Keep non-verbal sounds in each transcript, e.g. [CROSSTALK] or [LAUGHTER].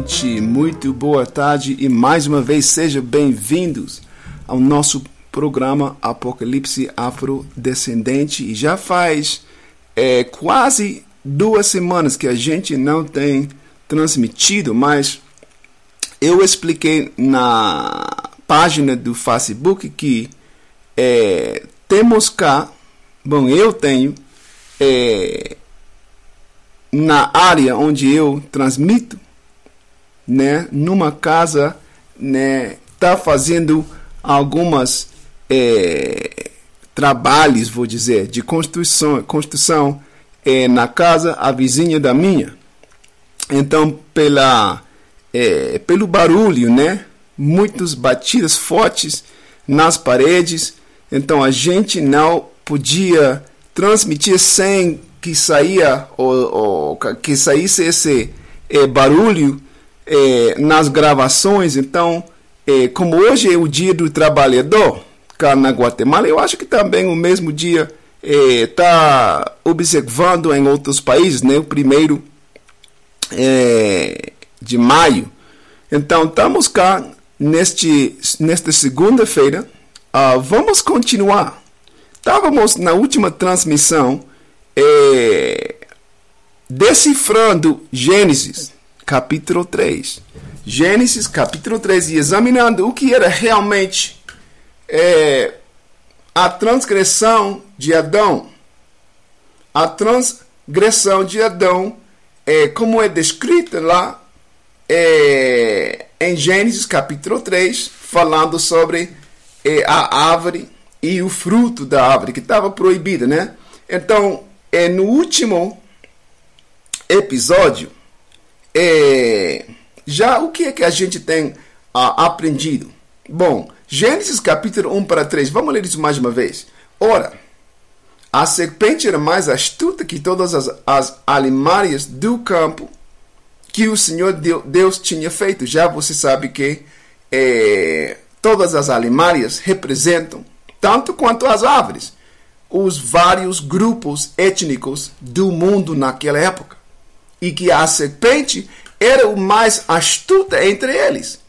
gente, muito boa tarde e mais uma vez sejam bem-vindos ao nosso programa Apocalipse Afrodescendente. E já faz é, quase duas semanas que a gente não tem transmitido, mas eu expliquei na página do Facebook que é, temos cá, bom, eu tenho é, na área onde eu transmito, né, numa casa, né, tá fazendo algumas é, trabalhos, vou dizer, de construção, construção é, na casa a vizinha da minha. Então, pela é, pelo barulho, né, muitas batidas fortes nas paredes, então a gente não podia transmitir sem que saía ou, ou que saísse esse é, barulho é, nas gravações. Então, é, como hoje é o dia do trabalhador cá na Guatemala, eu acho que também o mesmo dia está observando em outros países, né? O primeiro de maio. Então, estamos cá neste, nesta segunda-feira. Uh, vamos continuar. Estávamos na última transmissão é, decifrando Gênesis, capítulo 3. Gênesis, capítulo 3, e examinando o que era realmente é, a transgressão de Adão. A transgressão de Adão, é, como é descrita lá é, em Gênesis, capítulo 3, falando sobre é, a árvore e o fruto da árvore que estava proibida, né? Então, é, no último episódio, é, já o que é que a gente tem ah, aprendido? Bom, Gênesis capítulo 1 para 3, vamos ler isso mais uma vez. Ora, a serpente era mais astuta que todas as, as alimárias do campo que o Senhor Deus tinha feito. Já você sabe que é, todas as alimárias representam tanto quanto as árvores os vários grupos étnicos do mundo naquela época e que a serpente era o mais astuta entre eles.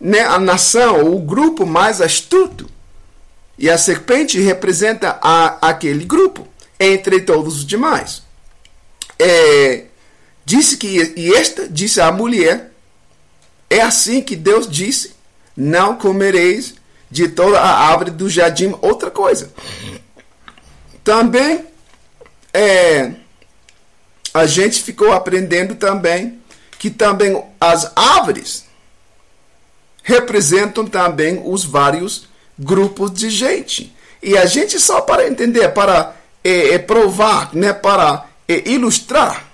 Né? A nação, o grupo mais astuto. E a serpente representa a, aquele grupo entre todos os demais. É, disse que, e esta disse à mulher: É assim que Deus disse: Não comereis de toda a árvore do jardim outra coisa. Também é, a gente ficou aprendendo também que também as árvores representam também os vários grupos de gente. E a gente só para entender, para é, é, provar, né, para é, ilustrar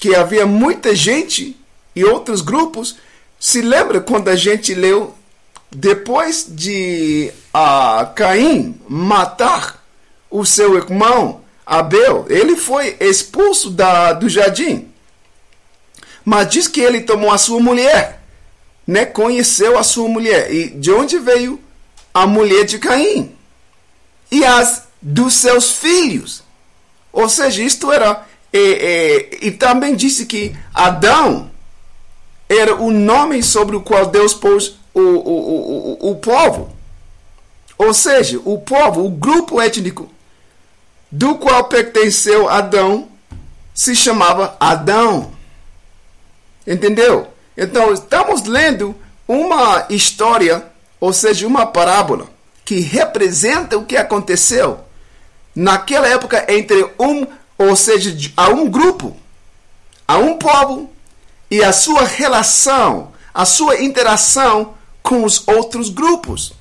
que havia muita gente e outros grupos. Se lembra quando a gente leu depois de uh, Caim matar o seu irmão Abel, ele foi expulso da, do jardim. Mas diz que ele tomou a sua mulher, né? conheceu a sua mulher. E de onde veio a mulher de Caim? E as dos seus filhos. Ou seja, isto era. É, é, e também disse que Adão era o nome sobre o qual Deus pôs o, o, o, o povo. Ou seja, o povo, o grupo étnico do qual pertenceu Adão, se chamava Adão. Entendeu? Então, estamos lendo uma história, ou seja, uma parábola, que representa o que aconteceu naquela época entre um, ou seja, a um grupo, a um povo e a sua relação, a sua interação com os outros grupos.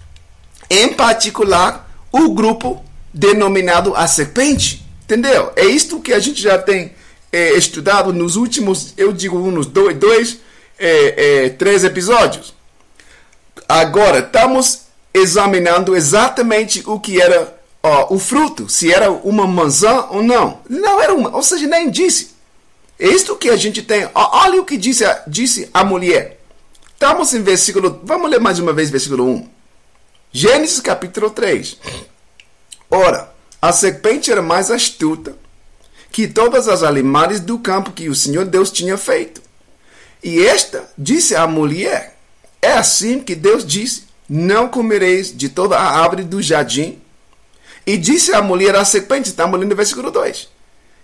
Em particular, o grupo denominado a serpente. Entendeu? É isto que a gente já tem é, estudado nos últimos, eu digo, uns dois, dois é, é, três episódios. Agora, estamos examinando exatamente o que era ó, o fruto, se era uma maçã ou não. Não era uma, ou seja, nem disse. É isto que a gente tem. Olha o que disse a, disse a mulher. Estamos em versículo. Vamos ler mais uma vez versículo 1. Gênesis capítulo 3. Ora, a serpente era mais astuta que todas as animais do campo que o Senhor Deus tinha feito. E esta disse à mulher: É assim que Deus disse: Não comereis de toda a árvore do jardim. E disse à mulher a serpente, está lendo no versículo 2.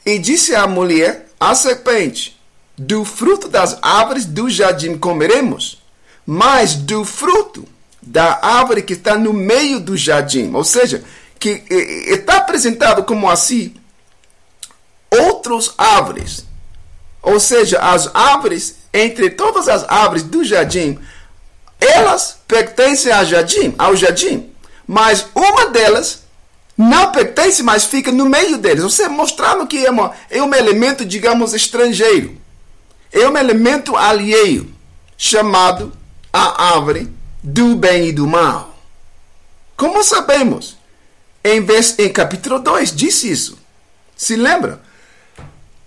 E disse à mulher a serpente: Do fruto das árvores do jardim comeremos, mas do fruto da árvore que está no meio do jardim, ou seja, que está apresentado como assim outras árvores, ou seja, as árvores entre todas as árvores do jardim, elas pertencem ao jardim, ao jardim, mas uma delas não pertence, mas fica no meio deles. Você mostrando que é, uma, é um elemento, digamos, estrangeiro. É um elemento alheio, chamado a árvore do bem e do mal. Como sabemos? Em, em capítulo 2 disse isso. Se lembra?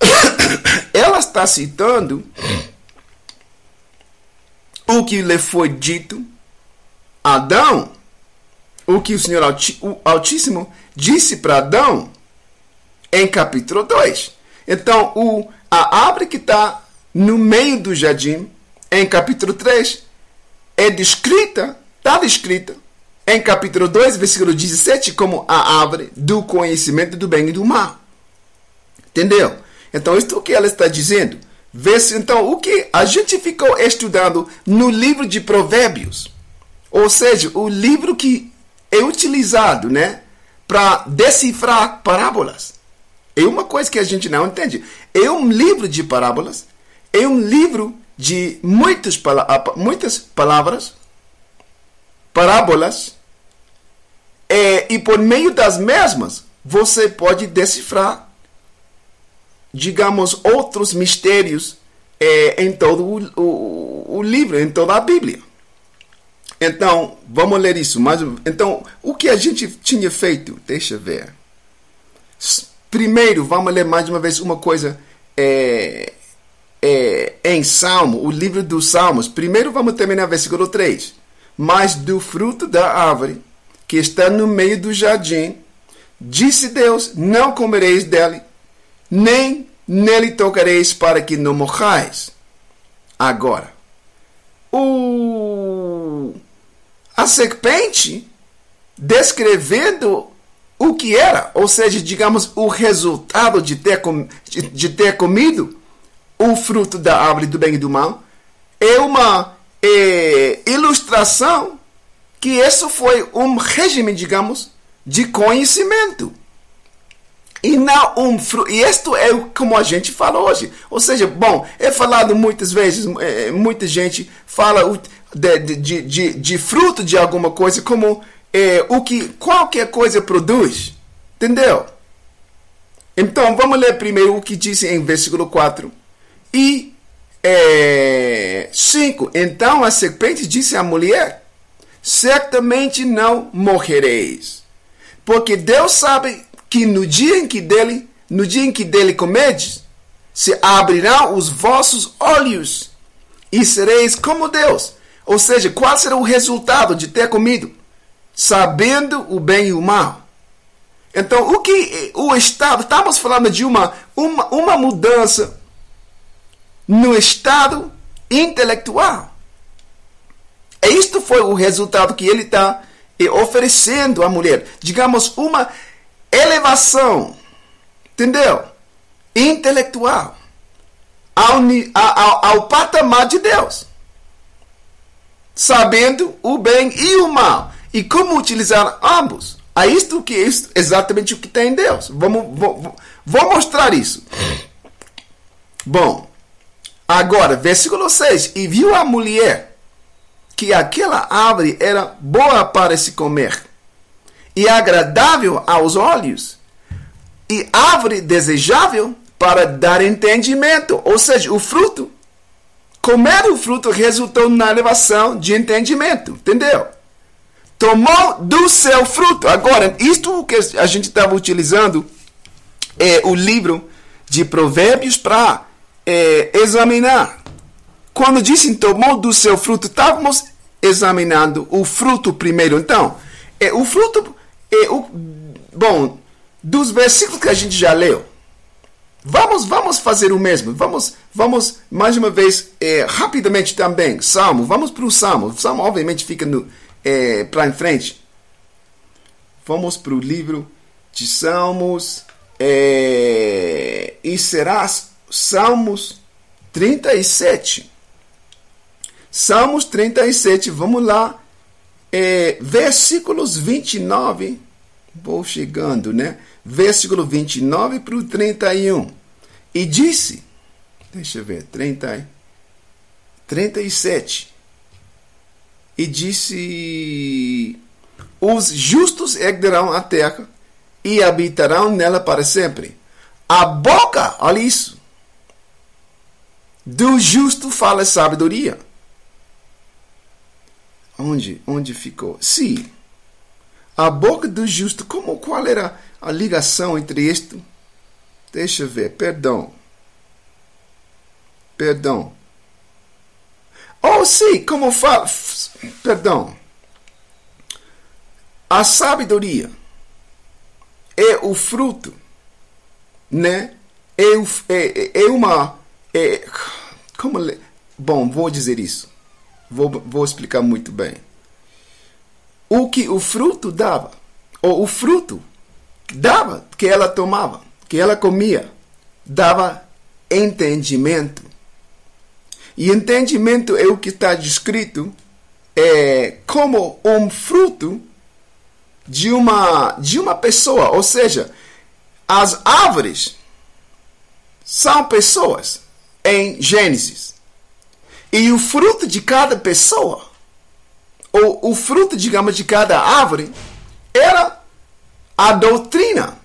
[COUGHS] Ela está citando o que lhe foi dito Adão, o que o Senhor Altíssimo disse para Adão em capítulo 2. Então, o, a árvore que está no meio do jardim, em capítulo 3, é descrita, está descrita em capítulo 2, versículo 17, como a árvore do conhecimento do bem e do mal. Entendeu? Então, isto o que ela está dizendo. Vê-se, então, o que a gente ficou estudando no livro de Provérbios. Ou seja, o livro que é utilizado né, para decifrar parábolas. É uma coisa que a gente não entende. É um livro de parábolas. É um livro de muitas, muitas palavras, parábolas, é, e por meio das mesmas você pode decifrar, digamos, outros mistérios é, em todo o, o, o livro, em toda a Bíblia. Então, vamos ler isso. Mas, então, o que a gente tinha feito? Deixa eu ver. Primeiro, vamos ler mais uma vez uma coisa é, é, em Salmo, o livro dos Salmos. Primeiro, vamos terminar versículo 3. Mas do fruto da árvore que está no meio do jardim, disse Deus: Não comereis dele, nem nele tocareis para que não morrais. Agora, o a serpente descrevendo o que era, ou seja, digamos, o resultado de ter, com, de, ter comido o fruto da árvore do bem e do mal, é uma é, ilustração que isso foi um regime, digamos, de conhecimento. E não um fruto. E isto é como a gente fala hoje. Ou seja, bom, é falado muitas vezes, é, muita gente fala de, de, de, de fruto de alguma coisa como é, o que qualquer coisa produz. Entendeu? Então, vamos ler primeiro o que diz em versículo 4 e é, 5. Então a serpente disse à mulher: Certamente não morrereis, porque Deus sabe que no dia em que dele, no dia em que dele comedes, se abrirão os vossos olhos e sereis como Deus, ou seja, qual será o resultado de ter comido? Sabendo o bem e o mal. Então, o que o Estado, estamos falando de uma, uma, uma mudança no estado intelectual. E isto foi o resultado que ele está eh, oferecendo à mulher. Digamos, uma elevação, entendeu? Intelectual ao, ao, ao patamar de Deus sabendo o bem e o mal e como utilizar ambos. É isto que é exatamente o que tem em Deus. Vamos, vou, vou mostrar isso. Bom, agora, versículo 6. E viu a mulher que aquela árvore era boa para se comer e agradável aos olhos e árvore desejável para dar entendimento, ou seja, o fruto Comer o fruto resultou na elevação de entendimento, entendeu? Tomou do seu fruto. Agora, isto que a gente estava utilizando é o livro de Provérbios para é, examinar. Quando disse tomou do seu fruto, estávamos examinando o fruto primeiro. Então, é, o fruto é o bom dos versículos que a gente já leu. Vamos, vamos fazer o mesmo. Vamos, vamos mais uma vez é, rapidamente também. Salmo, vamos para o Salmo. O Salmo obviamente fica no é, para em frente. Vamos para o livro de Salmos é, e será Salmos 37. Salmos 37, vamos lá. É, versículos 29. Vou chegando, né? Versículo 29 para o 31. E disse, deixa eu ver, 30, 37. E disse: Os justos herdarão a terra e habitarão nela para sempre. A boca, olha isso, do justo fala sabedoria. Onde, onde ficou? Sim. A boca do justo, como, qual era a ligação entre isto? Deixa eu ver, perdão. Perdão. Oh, sim, como fala. Perdão. A sabedoria é o fruto, né? É, é, é uma. É, como. Bom, vou dizer isso. Vou, vou explicar muito bem. O que o fruto dava, ou o fruto dava, que ela tomava, que ela comia, dava entendimento. E entendimento é o que está descrito é, como um fruto de uma, de uma pessoa. Ou seja, as árvores são pessoas em Gênesis. E o fruto de cada pessoa, ou o fruto, digamos, de cada árvore, era a doutrina.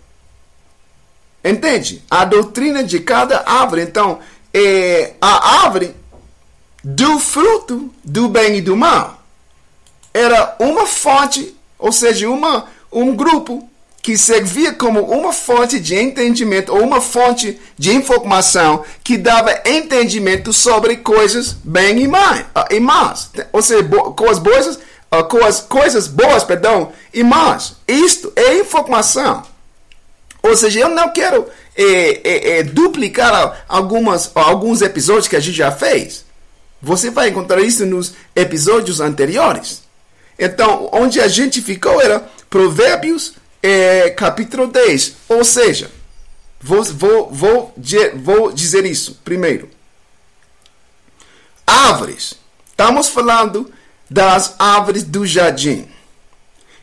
Entende? A doutrina de cada árvore. Então, é a árvore do fruto do bem e do mal era uma fonte, ou seja, uma, um grupo que servia como uma fonte de entendimento ou uma fonte de informação que dava entendimento sobre coisas bem e más, uh, e más. ou seja, coisas boas, uh, coisas, coisas boas, perdão, e más. Isto é informação. Ou seja, eu não quero é, é, é, duplicar algumas, alguns episódios que a gente já fez. Você vai encontrar isso nos episódios anteriores. Então, onde a gente ficou era Provérbios é, capítulo 10. Ou seja, vou, vou, vou, vou dizer isso primeiro. Árvores. Estamos falando das árvores do jardim.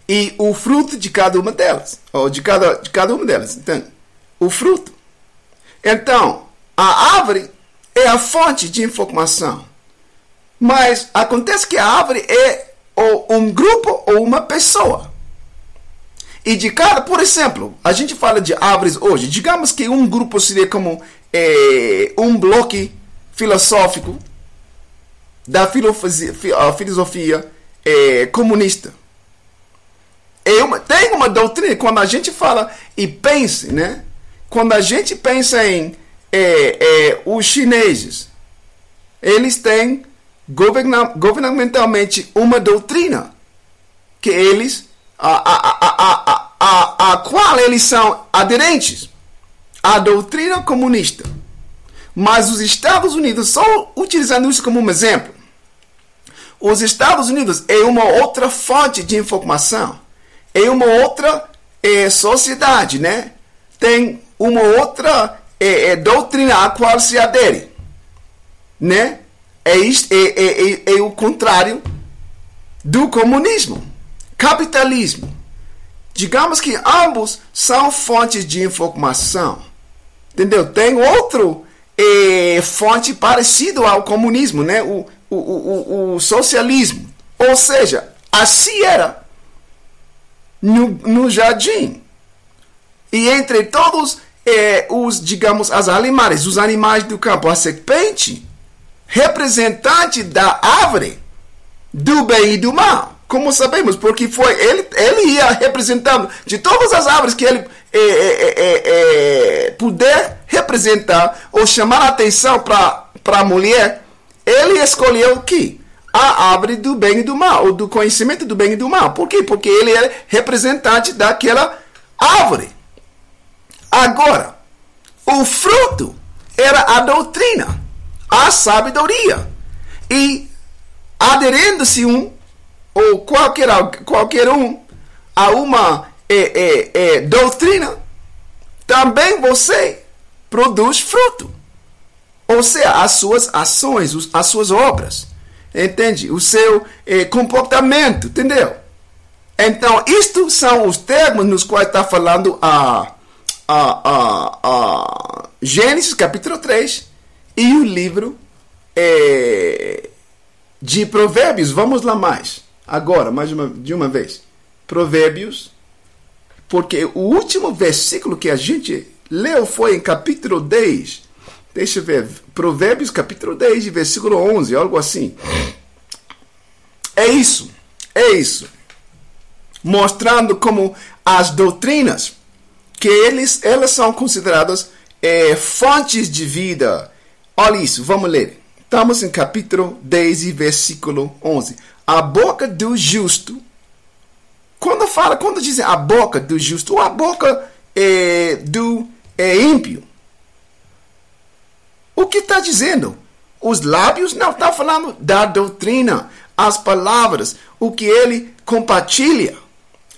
E o fruto de cada uma delas. Ou de cada, de cada uma delas. Entende? O fruto. Então, a árvore é a fonte de informação. Mas acontece que a árvore é ou um grupo ou uma pessoa. E de cada, por exemplo, a gente fala de árvores hoje. Digamos que um grupo seria como é, um bloco filosófico da filosofia, é, comunista. É uma, tem uma doutrina, quando a gente fala e pensa, né? Quando a gente pensa em é, é os chineses, eles têm governa, governamentalmente uma doutrina que eles a, a, a, a, qual eles são aderentes à doutrina comunista. Mas os Estados Unidos, só utilizando isso como um exemplo, os Estados Unidos é uma outra fonte de informação, é uma outra é, sociedade, né? Tem uma outra é, é, doutrina a qual se adere, né? É, isto, é, é, é, é o contrário do comunismo capitalismo. Digamos que ambos são fontes de informação. Entendeu? Tem outro eh, fonte parecido ao comunismo, né? O, o, o, o, socialismo. Ou seja, assim era no, no jardim. E entre todos eh, os, digamos, as animais, os animais do campo, a serpente, representante da árvore, do bem e do mal. Como sabemos? Porque foi ele, ele ia representando de todas as árvores que ele é, é, é, puder representar ou chamar a atenção para a mulher, ele escolheu que? A árvore do bem e do mal, ou do conhecimento do bem e do mal. Por quê? Porque ele é representante daquela árvore. Agora, o fruto era a doutrina, a sabedoria. E aderindo-se um, ou qualquer, qualquer um, a uma é, é, é, doutrina, também você produz fruto. Ou seja, as suas ações, as suas obras. Entende? O seu eh, comportamento, entendeu? Então, isto são os termos nos quais está falando a, a, a, a Gênesis capítulo 3 e o livro eh, de Provérbios. Vamos lá mais. Agora, mais uma, de uma vez. Provérbios, porque o último versículo que a gente leu foi em capítulo 10 Deixa eu ver. Provérbios capítulo 10, versículo 11, algo assim. É isso. É isso. Mostrando como as doutrinas, que eles, elas são consideradas é, fontes de vida. Olha isso, vamos ler. Estamos em capítulo 10, versículo 11. A boca do justo. Quando fala, quando dizem a boca do justo, ou a boca é, do é, ímpio o que está dizendo? Os lábios não estão falando da doutrina, as palavras, o que ele compartilha,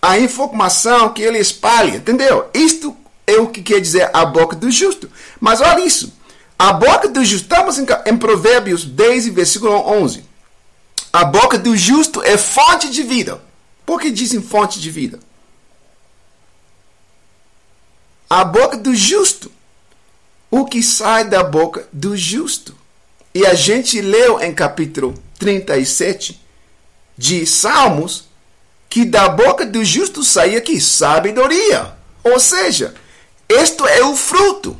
a informação que ele espalha, entendeu? Isto é o que quer dizer a boca do justo. Mas olha isso. A boca do justo, estamos em, em Provérbios 10, versículo 11. A boca do justo é fonte de vida. Por que dizem fonte de vida? A boca do justo o que sai da boca do justo. E a gente leu em capítulo 37 de Salmos que da boca do justo saía que sabedoria. Ou seja, isto é o fruto.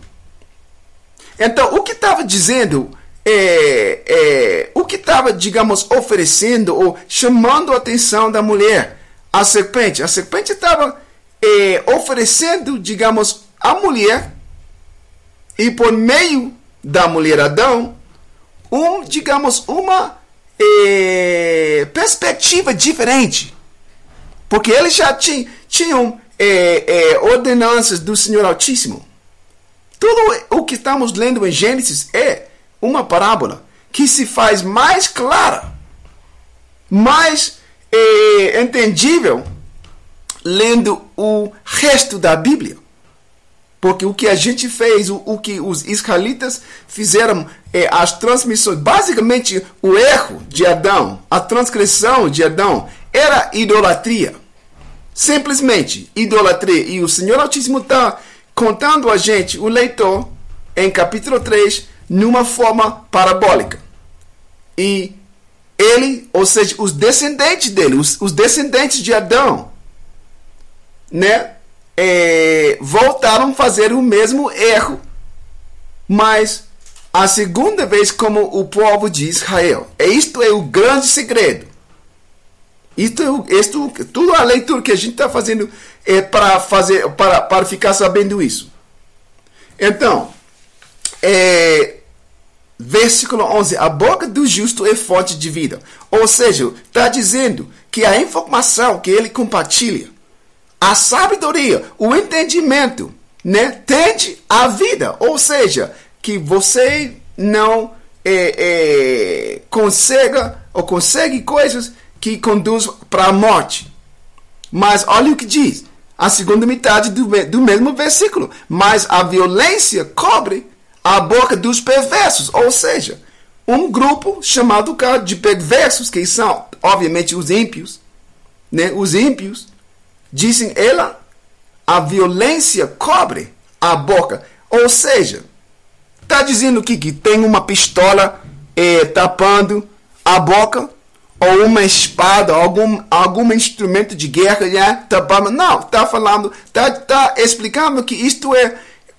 Então, o que estava dizendo, é, é, o que estava, digamos, oferecendo ou chamando a atenção da mulher, a serpente, a serpente estava é, oferecendo, digamos, a mulher e por meio da mulher Adão, um, digamos, uma eh, perspectiva diferente. Porque eles já tinham, tinham eh, eh, ordenanças do Senhor Altíssimo. Tudo o que estamos lendo em Gênesis é uma parábola que se faz mais clara, mais entendível, lendo o resto da Bíblia. Porque o que a gente fez, o, o que os israelitas fizeram, é, as transmissões, basicamente o erro de Adão, a transgressão de Adão, era idolatria. Simplesmente idolatria. E o Senhor Altíssimo está contando a gente, o leitor, em capítulo 3, numa forma parabólica. E ele, ou seja, os descendentes dele, os, os descendentes de Adão, né? é, voltaram a fazer o mesmo erro, mas a segunda vez como o povo de Israel. Isto é o grande segredo. Isto, isto, tudo a leitura que a gente está fazendo é para fazer, para, para ficar sabendo isso. Então, é, versículo 11: A boca do justo é fonte de vida. Ou seja, está dizendo que a informação que ele compartilha a sabedoria, o entendimento, né, tende à vida. Ou seja, que você não é, é, consiga ou consegue coisas que conduzem para a morte. Mas olha o que diz a segunda metade do, do mesmo versículo. Mas a violência cobre a boca dos perversos. Ou seja, um grupo chamado de perversos, que são, obviamente, os ímpios. Né? Os ímpios Dizem ela, a violência cobre a boca. Ou seja, está dizendo que, que tem uma pistola eh, tapando a boca, ou uma espada, algum, algum instrumento de guerra né, tapando. Não, está falando, está tá explicando que isto é,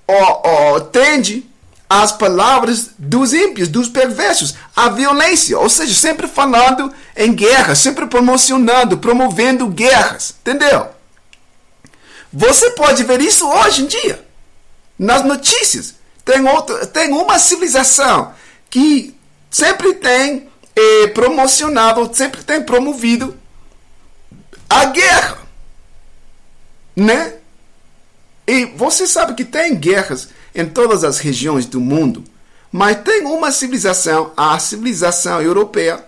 ó, ó, tende as palavras dos ímpios, dos perversos, a violência, ou seja, sempre falando em guerra, sempre promocionando, promovendo guerras, entendeu? Você pode ver isso hoje em dia. Nas notícias. Tem, outro, tem uma civilização que sempre tem eh, promocionado, sempre tem promovido a guerra. Né? E você sabe que tem guerras em todas as regiões do mundo. Mas tem uma civilização, a civilização europeia,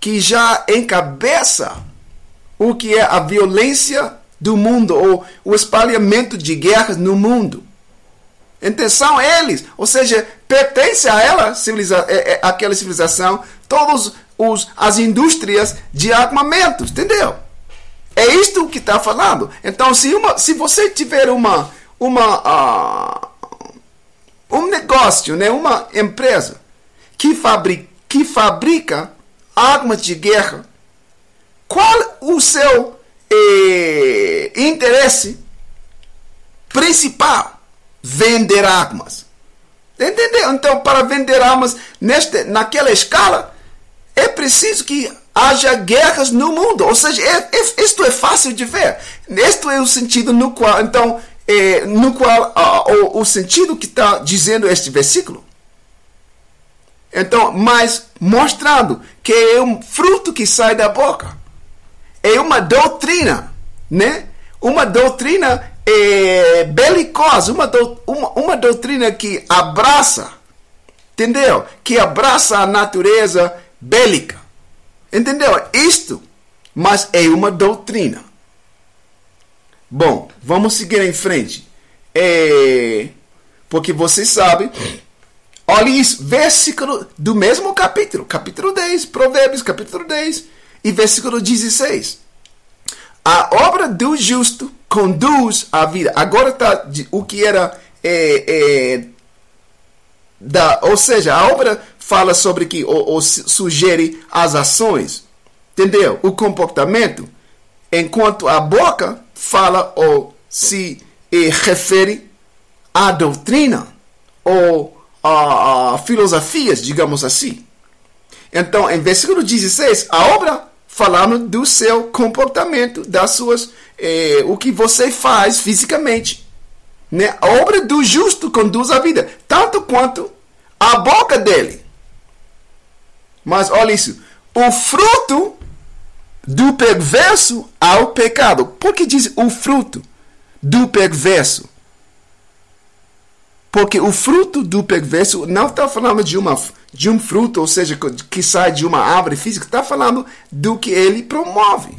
que já encabeça o que é a violência do mundo ou o espalhamento de guerras no mundo. Então são eles, ou seja, pertence a ela, civiliza, é, é, aquela civilização, todas as indústrias de armamentos, entendeu? É isto que está falando. Então, se, uma, se você tiver uma, uma, uh, um negócio, né, uma empresa que fabrica, que fabrica armas de guerra, qual o seu eh, interesse principal? Vender armas. Entendeu? Então, para vender armas neste, naquela escala, é preciso que haja guerras no mundo. Ou seja, é, é, isto é fácil de ver. Este é o sentido no qual, então, é, no qual o, o sentido que está dizendo este versículo. Então, mas mostrando que é um fruto que sai da boca. É uma doutrina, né? Uma doutrina é, belicosa, uma, do, uma, uma doutrina que abraça, entendeu? Que abraça a natureza bélica. Entendeu? Isto, mas é uma doutrina. Bom, vamos seguir em frente. É, porque você sabe, olha isso, versículo do mesmo capítulo, capítulo 10, Provérbios, capítulo 10 e versículo 16. A obra do justo conduz à vida. Agora está o que era. É, é, da, ou seja, a obra fala sobre que, ou, ou sugere as ações, entendeu? O comportamento, enquanto a boca fala ou se refere à doutrina ou a, a filosofias, digamos assim. Então, em versículo 16, a obra falando do seu comportamento, das suas, eh, o que você faz fisicamente. Né? A obra do justo conduz à vida, tanto quanto a boca dele. Mas olha isso. O fruto do perverso ao pecado. Por que diz o fruto do perverso? Porque o fruto do perverso não está falando de, uma, de um fruto, ou seja, que sai de uma árvore física, está falando do que ele promove.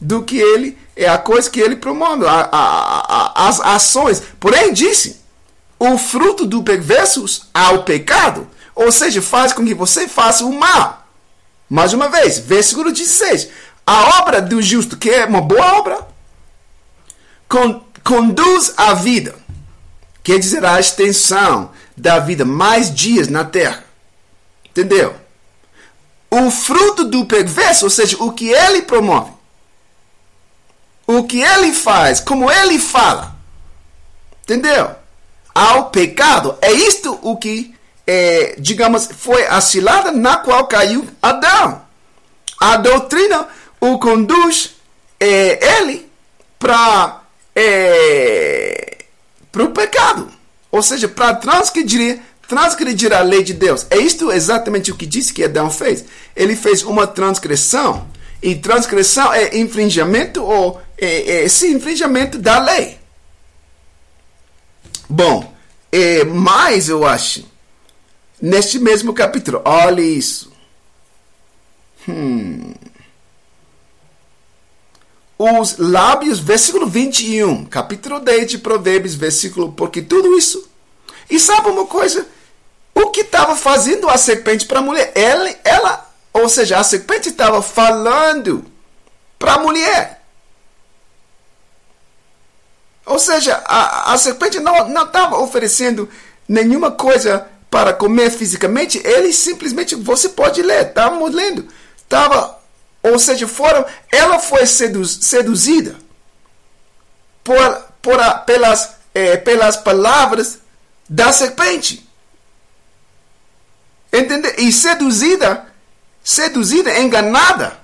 Do que ele é a coisa que ele promove, a, a, a, as ações. Porém, disse: o fruto do perverso ao pecado ou seja, faz com que você faça o mal. Mais uma vez, versículo 16. A obra do justo, que é uma boa obra, con conduz à vida. Quer dizer, a extensão da vida, mais dias na terra. Entendeu? O fruto do perverso, ou seja, o que ele promove, o que ele faz, como ele fala, entendeu? Ao pecado, é isto o que é, digamos, foi a cilada na qual caiu Adão. A doutrina o conduz é, ele para é, o pecado. Ou seja, para transgredir, transgredir a lei de Deus. É isto exatamente o que disse que Adão fez. Ele fez uma transgressão. E transgressão é infringimento ou é, é, sim, infringimento da lei. Bom, é, mais eu acho Neste mesmo capítulo, olhe isso. Hum. Os lábios, versículo 21, capítulo 10 de Provérbios, versículo, porque tudo isso. E sabe uma coisa? O que estava fazendo a serpente para a mulher? Ela, ela, ou seja, a serpente estava falando para a mulher. Ou seja, a, a serpente não estava oferecendo nenhuma coisa para comer fisicamente, ele simplesmente, você pode ler, estávamos lendo, estava, ou seja, foram, ela foi seduz, seduzida por, por a, pelas, é, pelas palavras da serpente. Entende? E seduzida, seduzida, enganada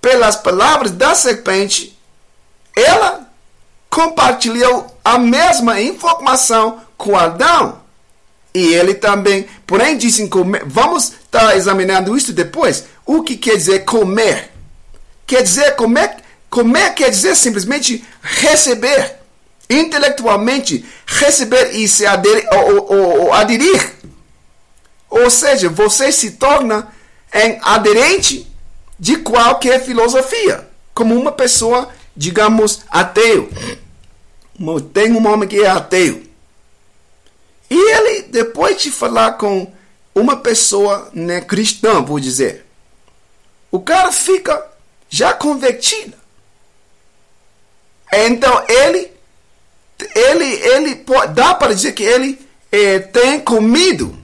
pelas palavras da serpente, ela compartilhou a mesma informação com Adão. E ele também, porém, dizem. Vamos estar tá examinando isso depois. O que quer dizer comer? Quer dizer comer, comer quer dizer simplesmente receber, intelectualmente receber e se aderir, ou, ou, ou aderir. Ou seja, você se torna em aderente de qualquer filosofia, como uma pessoa, digamos, ateu. Tem um homem que é ateu. E ele, depois de falar com uma pessoa né, cristã, vou dizer, o cara fica já convertido. Então ele, ele, ele pode, dá para dizer que ele é, tem comido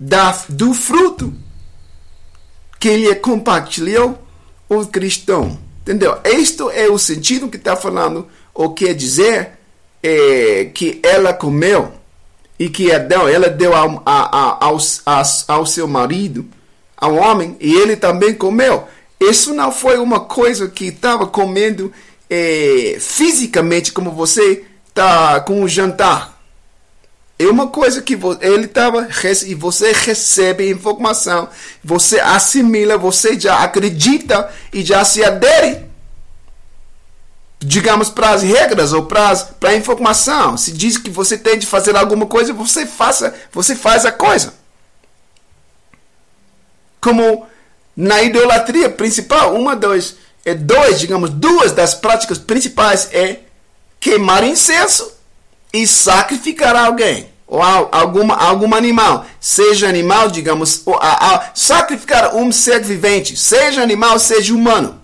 da, do fruto que ele compartilhou o cristão. Entendeu? Este é o sentido que está falando, ou quer dizer é, que ela comeu e que ela deu ao, a, ao, ao seu marido, ao homem, e ele também comeu. Isso não foi uma coisa que estava comendo é, fisicamente, como você está com o jantar. É uma coisa que ele estava e você recebe informação, você assimila, você já acredita e já se adere digamos, para as regras ou para a informação. Se diz que você tem de fazer alguma coisa, você faça, você faz a coisa. Como na idolatria principal, uma das é dois, digamos, duas das práticas principais é queimar incenso e sacrificar alguém ou alguma algum animal, seja animal, digamos, ou, a, a, sacrificar um ser vivente, seja animal, seja humano.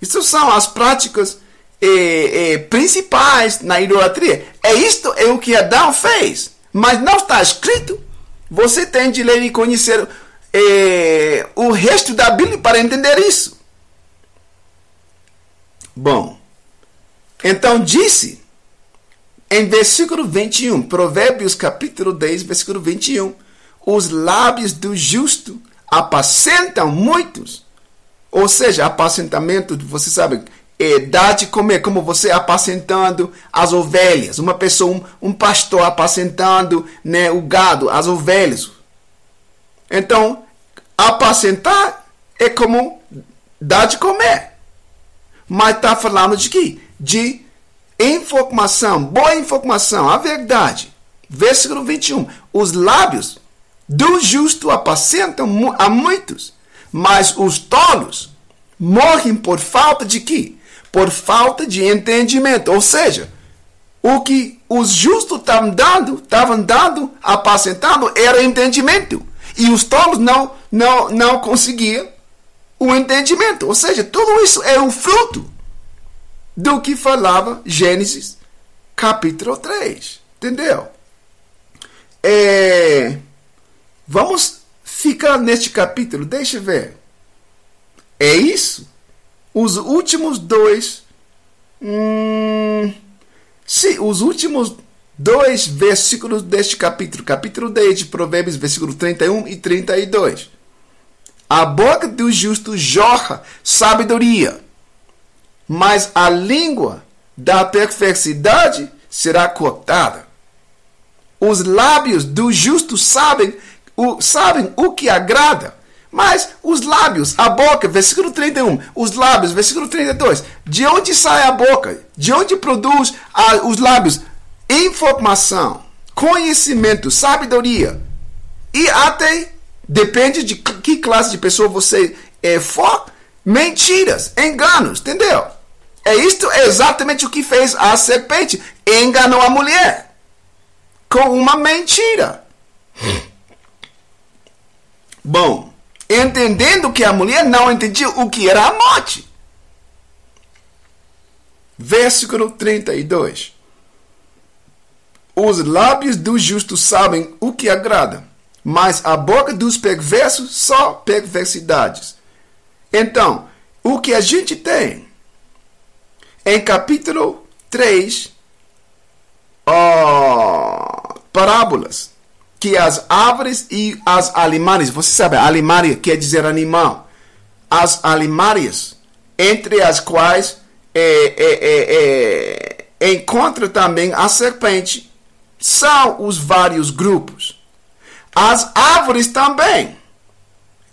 Isso são as práticas eh, eh, principais na idolatria. É isto é o que Adão fez. Mas não está escrito. Você tem de ler e conhecer eh, o resto da Bíblia para entender isso. Bom, então disse em versículo 21, Provérbios capítulo 10, versículo 21, os lábios do justo apacentam muitos. Ou seja, apacentamento, você sabe, é, de comer, como você apacentando as ovelhas. Uma pessoa, um, um pastor apacentando né, o gado, as ovelhas. Então, apacentar é como dar de comer. Mas está falando de quê? De informação, boa informação, a verdade. Versículo 21. Os lábios do justo apacentam a muitos, mas os tolos morrem por falta de quê? Por falta de entendimento. Ou seja, o que os justos estavam dando, estavam dando, apacentando, era entendimento. E os tolos não, não, não conseguiam o entendimento. Ou seja, tudo isso é o fruto do que falava Gênesis capítulo 3. Entendeu? É, vamos ficar neste capítulo, deixa eu ver. É isso? Os últimos dois. Hum, os últimos dois versículos deste capítulo, capítulo 10 de Provérbios, versículo 31 e 32. A boca do justo jorra sabedoria, mas a língua da perversidade será cortada. Os lábios do justo sabem o, sabem o que agrada, mas os lábios, a boca, versículo 31, os lábios, versículo 32, de onde sai a boca? De onde produz a, os lábios? Informação, conhecimento, sabedoria. E até, depende de que classe de pessoa você é, for, mentiras, enganos, entendeu? É isto exatamente o que fez a serpente. Enganou a mulher com uma mentira. Bom, entendendo que a mulher não entendia o que era a morte. Versículo 32. Os lábios do justo sabem o que agrada, mas a boca dos perversos só perversidades. Então, o que a gente tem em capítulo 3, oh, parábolas que as árvores e as alimárias, você sabe, alimária quer dizer animal, as alimárias, entre as quais é, é, é, é, encontra também a serpente, são os vários grupos. As árvores também,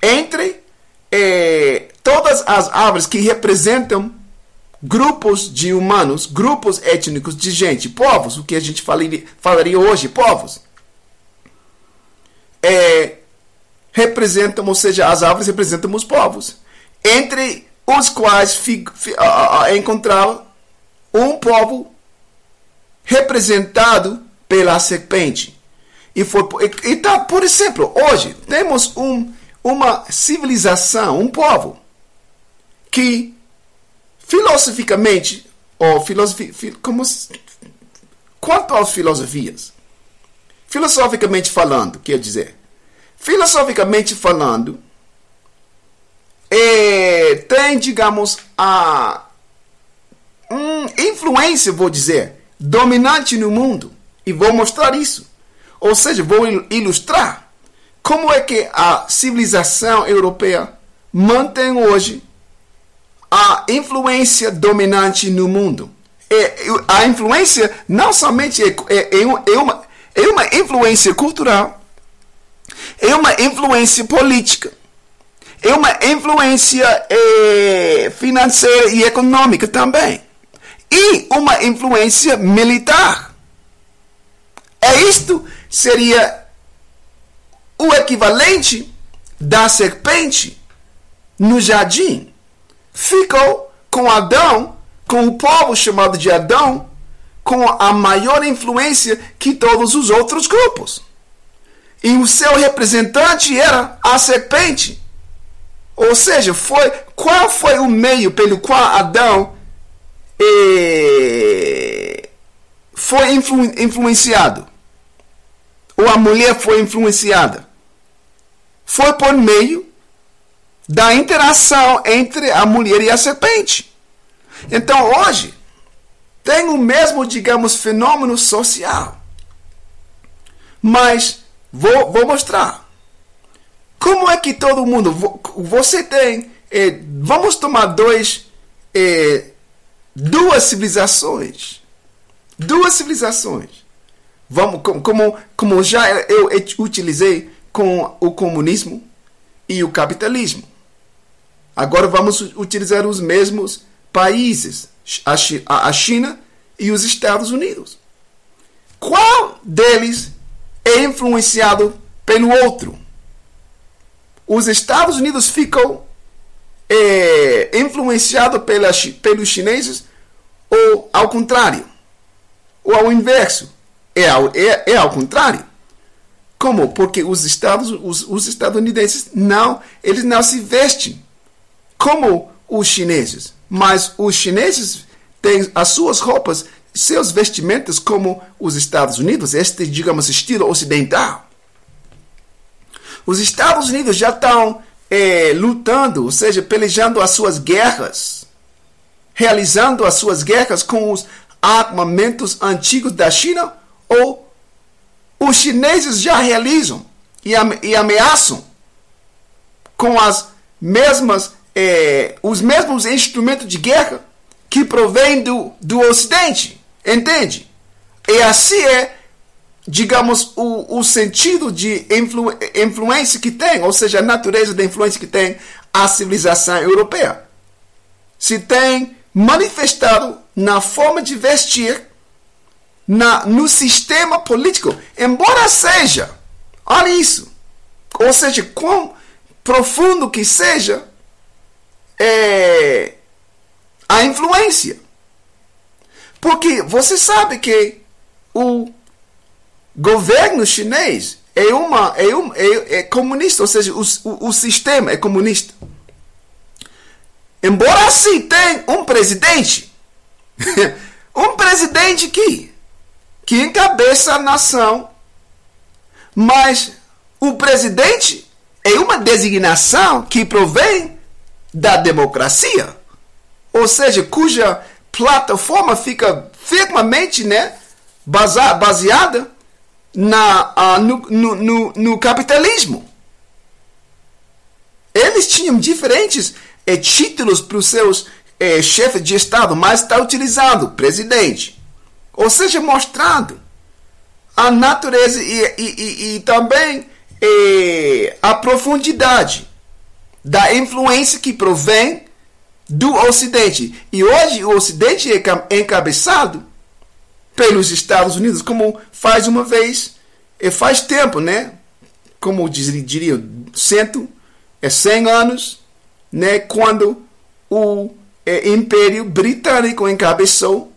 entre é, todas as árvores que representam grupos de humanos, grupos étnicos de gente, povos, o que a gente falaria, falaria hoje, povos, é, representam, ou seja, as árvores representam os povos, entre os quais fi, fi, uh, encontrar um povo representado pela serpente. E foi então, por exemplo, hoje temos um, uma civilização, um povo que filosoficamente ou filosofi, como quanto às filosofias, filosoficamente falando, quer dizer, filosoficamente falando, é, tem, digamos, a um, influência, vou dizer, dominante no mundo. E vou mostrar isso. Ou seja, vou ilustrar como é que a civilização europeia mantém hoje a influência dominante no mundo. É, a influência não somente é, é, é, uma, é uma influência cultural, é uma influência política, é uma influência é, financeira e econômica também, e uma influência militar. É isto seria o equivalente da serpente no jardim. Ficou com Adão, com o povo chamado de Adão, com a maior influência que todos os outros grupos. E o seu representante era a serpente. Ou seja, foi qual foi o meio pelo qual Adão eh, foi influ, influenciado? Ou a mulher foi influenciada? Foi por meio da interação entre a mulher e a serpente. Então hoje tem o mesmo, digamos, fenômeno social. Mas vou, vou mostrar. Como é que todo mundo. Você tem. Eh, vamos tomar dois. Eh, duas civilizações. Duas civilizações. Vamos, como, como já eu utilizei com o comunismo e o capitalismo. Agora vamos utilizar os mesmos países, a China e os Estados Unidos. Qual deles é influenciado pelo outro? os Estados Unidos ficam é, influenciados pelos chineses ou ao contrário? Ou ao inverso? É ao, é, é ao contrário. Como? Porque os, Estados, os, os estadunidenses não, eles não se vestem como os chineses. Mas os chineses têm as suas roupas, seus vestimentos como os Estados Unidos, este, digamos, estilo ocidental. Os Estados Unidos já estão é, lutando, ou seja, pelejando as suas guerras, realizando as suas guerras com os armamentos antigos da China, ou os chineses já realizam e, ameaçam com as mesmas, é, os mesmos instrumentos de guerra que provêm do, do Ocidente. Entende? E assim é digamos, o, o sentido de influ, influência que tem, ou seja, a natureza da influência que tem a civilização europeia. Se tem manifestado na forma de vestir, na, no sistema político, embora seja, olha isso, ou seja, quão profundo que seja é, a influência. Porque você sabe que o governo chinês é uma é, um, é, é comunista, ou seja, o, o, o, sistema é comunista. Embora assim tenha um presidente, [LAUGHS] um presidente que que encabeça a nação, mas o presidente é uma designação que provém da democracia, ou seja, cuja plataforma fica firmemente, né, baseada na, no, no, no, no, capitalismo. Eles tinham diferentes eh, títulos para os seus eh, chefes de Estado, mas está utilizando presidente. Ou seja, mostrando a natureza e, e, e, e também eh, a profundidade da influência que provém do Ocidente. E hoje o Ocidente é encabeçado pelos Estados Unidos, como faz uma vez, e faz tempo, né? Como diria, cento, é 100 anos, né? Quando o é, Império Britânico encabeçou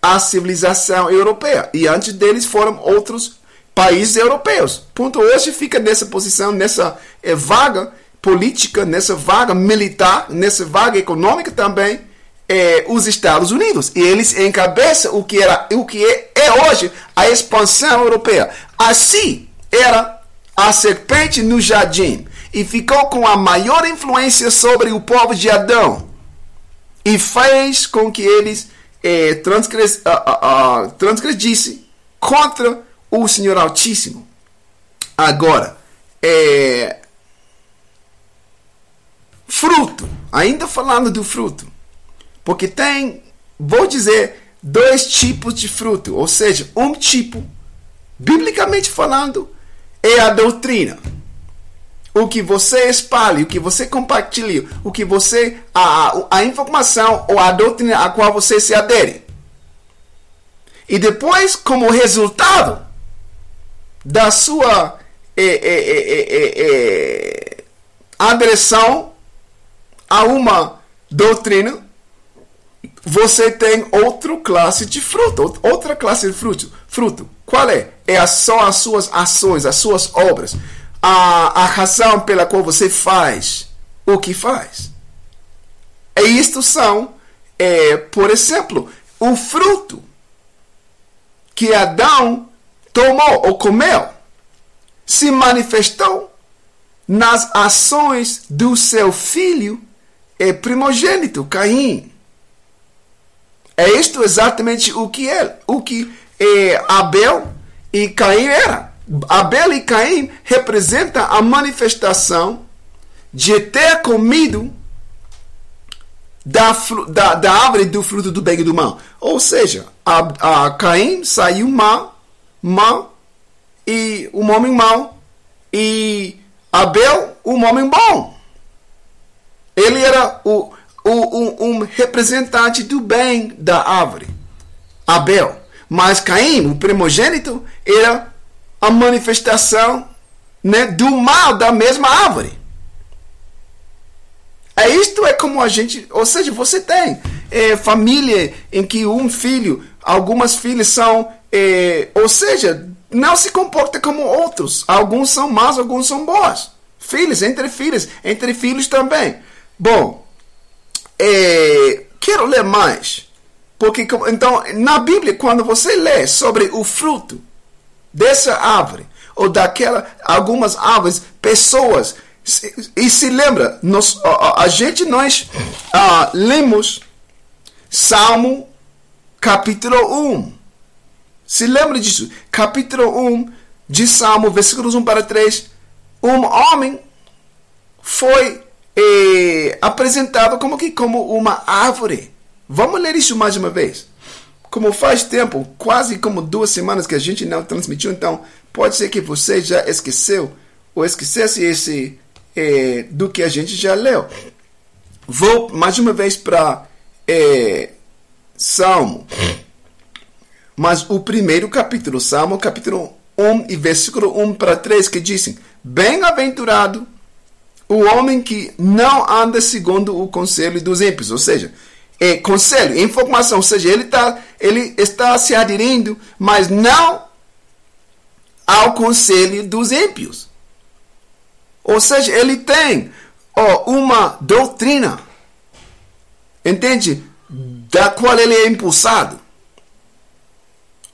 a civilização europeia. E antes deles foram outros países europeus. Ponto hoje fica nessa posição, nessa é, vaga política, nessa vaga militar, nessa vaga econômica também, é, os Estados Unidos. E eles encabeçam o que, era, o que é, é hoje a expansão europeia. Assim era a serpente no jardim e ficou com a maior influência sobre o povo de Adão e fez com que eles é, transgress, uh, uh, uh, transgredissem contra o Senhor Altíssimo. Agora, é, fruto, ainda falando do fruto, porque tem, vou dizer, dois tipos de fruto, ou seja, um tipo, biblicamente falando, é a doutrina. O que você espalha, o que você compartilha, o que você. a, a informação ou a doutrina a qual você se adere. E depois, como resultado da sua é, é, é, a uma doutrina, você tem outra classe de fruto, outra classe de fruto. fruto. Qual é? É só as suas ações, as suas obras, a, a razão pela qual você faz o que faz. E isto são, é, por exemplo, o fruto que Adão tomou ou comeu se manifestou nas ações do seu filho é primogênito, Caim. É isto exatamente o que é, o que é, Abel e Caim era. Abel e Caim representam a manifestação de ter comido da, da, da árvore do fruto do bem e do mal. Ou seja, a, a Caim saiu mal, mal, e um homem mau, e Abel, um homem bom. Ele era o, o, um, um representante do bem da árvore, Abel. Mas Caim, o primogênito, era a manifestação né, do mal da mesma árvore. É isto é como a gente, ou seja, você tem é, família em que um filho, algumas filhas são, é, ou seja, não se comporta como outros. Alguns são maus, alguns são bons. Filhos entre filhos, entre filhos também. Bom, é, quero ler mais. Porque, então, na Bíblia, quando você lê sobre o fruto dessa árvore, ou daquela, algumas árvores, pessoas, e se lembra, nós, a, a gente, nós uh, lemos Salmo capítulo 1. Se lembra disso? Capítulo 1 de Salmo, versículos 1 para 3. Um homem foi é apresentado como que como uma árvore. Vamos ler isso mais uma vez. Como faz tempo, quase como duas semanas que a gente não transmitiu, então pode ser que você já esqueceu ou esquecesse esse é, do que a gente já leu. Vou mais uma vez para é, Salmo. Mas o primeiro capítulo, Salmo capítulo 1 e versículo 1 para 3, que dizem: Bem-aventurado o homem que não anda segundo o conselho dos ímpios, ou seja, é conselho, informação, ou seja, ele, tá, ele está se aderindo, mas não ao conselho dos ímpios. Ou seja, ele tem ó, uma doutrina, entende? Da qual ele é impulsado.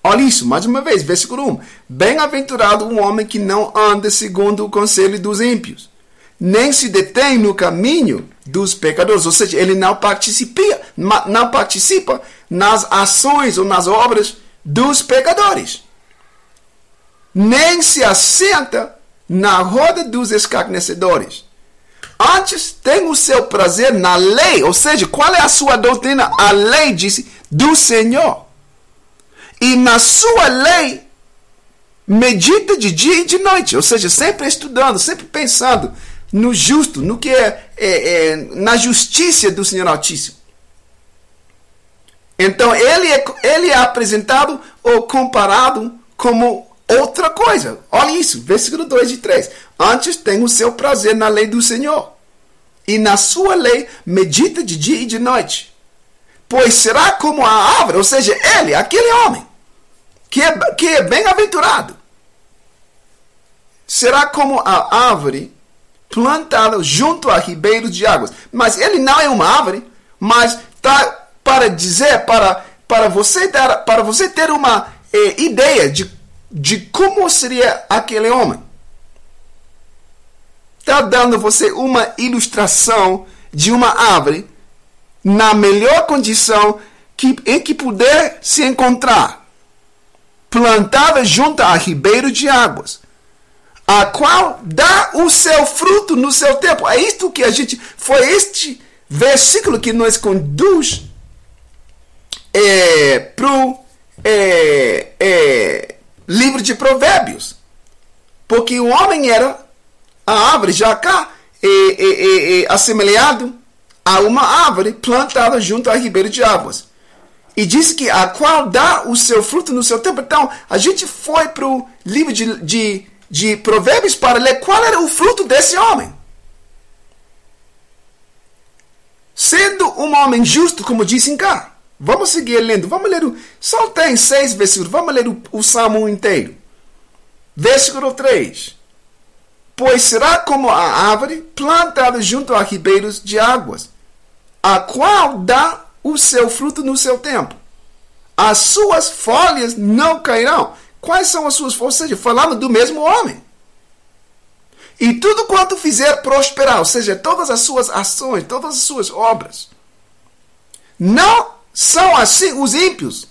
Olha isso, mais uma vez, versículo 1. Bem-aventurado o homem que não anda segundo o conselho dos ímpios nem se detém no caminho dos pecadores, ou seja, ele não participa, não participa nas ações ou nas obras dos pecadores. Nem se assenta na roda dos escarnecedores. Antes tem o seu prazer na lei, ou seja, qual é a sua doutrina? A lei disse do Senhor. E na sua lei medita de dia e de noite, ou seja, sempre estudando, sempre pensando no justo, no que é, é, é, na justiça do Senhor Altíssimo. Então ele é, ele é apresentado ou comparado como outra coisa. Olha isso, versículo 2 e 3. Antes tem o seu prazer na lei do Senhor, e na sua lei medita de dia e de noite. Pois será como a árvore, ou seja, ele, aquele homem, que é, que é bem-aventurado, será como a árvore plantada junto a ribeiros de águas. Mas ele não é uma árvore, mas está para dizer, para, para, você, dar, para você ter uma eh, ideia de, de como seria aquele homem. Está dando você uma ilustração de uma árvore na melhor condição que, em que puder se encontrar, plantada junto a ribeiro de águas, a qual dá o seu fruto no seu tempo. É isto que a gente. Foi este versículo que nos conduz é, para o é, é, livro de Provérbios. Porque o homem era a árvore já cá é, assemelhado a uma árvore plantada junto a ribeiro de águas. E diz que a qual dá o seu fruto no seu tempo. Então, a gente foi para o livro de, de, de Provérbios para ler qual era o fruto desse homem. Sendo um homem justo, como dizem cá. Vamos seguir lendo. Vamos ler o. Só tem seis versículos. Vamos ler o, o Salmo inteiro. Versículo 3. Pois será como a árvore plantada junto a ribeiros de águas, a qual dá o seu fruto no seu tempo. As suas folhas não cairão. Quais são as suas folhas? Ou seja, falando do mesmo homem. E tudo quanto fizer prosperar, ou seja, todas as suas ações, todas as suas obras, não são assim os ímpios,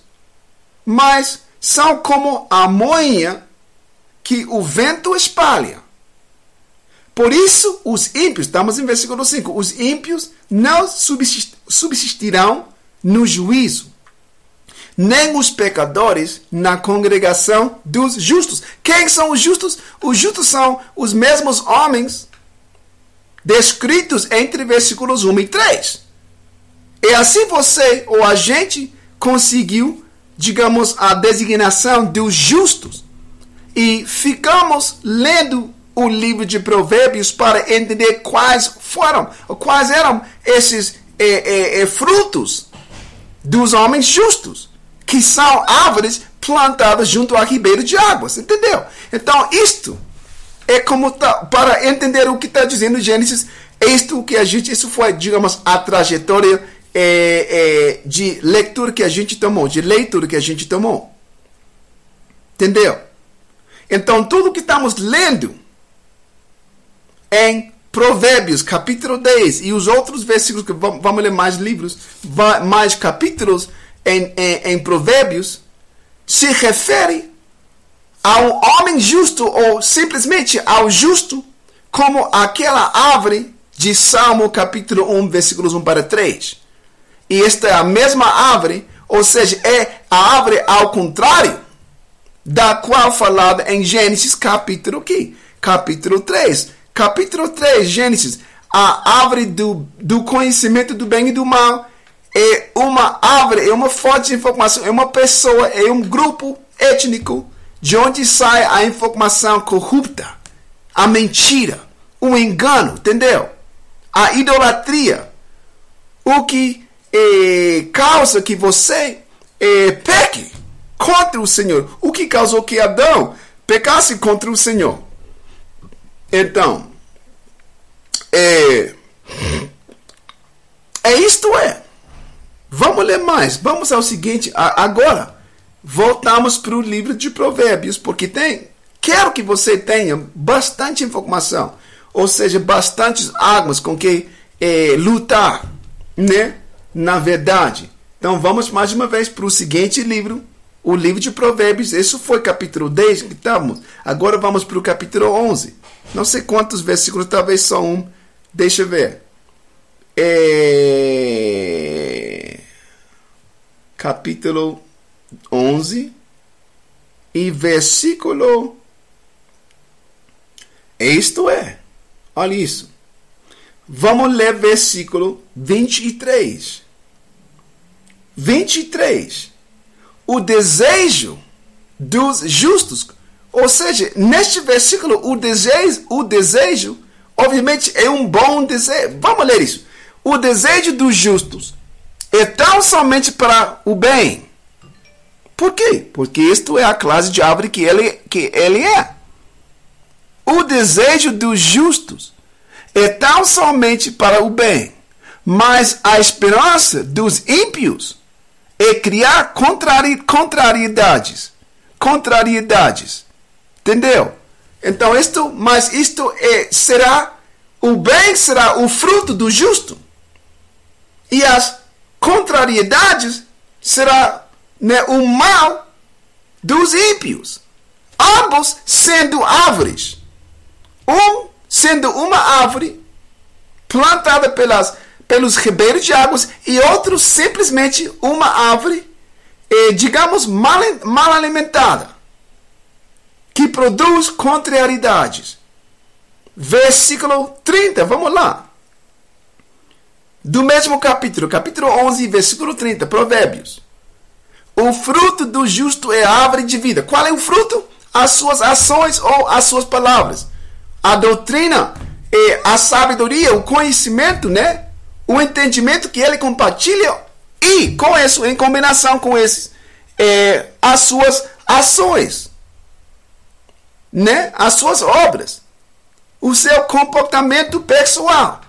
mas são como a moinha que o vento espalha. Por isso, os ímpios, estamos em versículo 5, os ímpios não subsistirão no juízo, nem os pecadores na congregação dos justos. Quem são os justos? Os justos são os mesmos homens descritos entre versículos 1 e 3. E assim você ou a gente conseguiu, digamos, a designação dos justos. E ficamos lendo o livro de Provérbios para entender quais foram, quais eram esses é, é, frutos dos homens justos, que são árvores plantadas junto a ribeiro de águas, entendeu? Então, isto é como tá, para entender o que está dizendo Gênesis, isto que a gente, isso foi, digamos, a trajetória é, é, de leitura que a gente tomou, de leitura que a gente tomou. Entendeu? Então, tudo que estamos lendo em Provérbios, capítulo 10, e os outros versículos, que vamos ler mais livros, mais capítulos em, em, em Provérbios, se refere ao homem justo, ou simplesmente ao justo, como aquela árvore de Salmo capítulo 1, versículos 1 para 3. E esta é a mesma árvore, ou seja, é a árvore ao contrário da qual falada em Gênesis capítulo que? Capítulo 3. Capítulo 3, Gênesis, a árvore do, do conhecimento do bem e do mal é uma árvore, é uma fonte de informação, é uma pessoa, é um grupo étnico de onde sai a informação corrupta, a mentira, o engano, entendeu? A idolatria. O que é, causa que você é, peque contra o Senhor. O que causou que Adão pecasse contra o Senhor. Então, é, é isto é. Vamos ler mais. Vamos ao seguinte. Agora, voltamos para o livro de Provérbios, porque tem. Quero que você tenha bastante informação, ou seja, bastantes armas com que é, lutar, né? na verdade. Então vamos mais uma vez para o seguinte livro, o livro de Provérbios. Isso foi capítulo 10 que estamos. Agora vamos para o capítulo 11. Não sei quantos versículos, talvez só um. Deixa eu ver. É... Capítulo 11 e versículo. Isto é. Olha isso. Vamos ler versículo 23. 23. O desejo dos justos. Ou seja, neste versículo, o desejo, o desejo, obviamente, é um bom desejo. Vamos ler isso. O desejo dos justos é tão somente para o bem. Por quê? Porque isto é a classe de árvore que ele, que ele é. O desejo dos justos é tão somente para o bem, mas a esperança dos ímpios é criar contrari contrariedades. Contrariedades. Entendeu? Então, isto, mas isto é, será, o bem será o fruto do justo. E as contrariedades será né, o mal dos ímpios. Ambos sendo árvores. Um sendo uma árvore plantada pelas, pelos ribeiros de águas e outro simplesmente uma árvore, eh, digamos, mal, mal alimentada, que produz contrariedades. Versículo 30, vamos lá. Do mesmo capítulo, capítulo 11, versículo 30, Provérbios. O fruto do justo é a árvore de vida. Qual é o fruto? As suas ações ou as suas palavras a doutrina, e a sabedoria, o conhecimento, né? O entendimento que ele compartilha e com isso, em combinação com esses, é, as suas ações, né? As suas obras, o seu comportamento pessoal.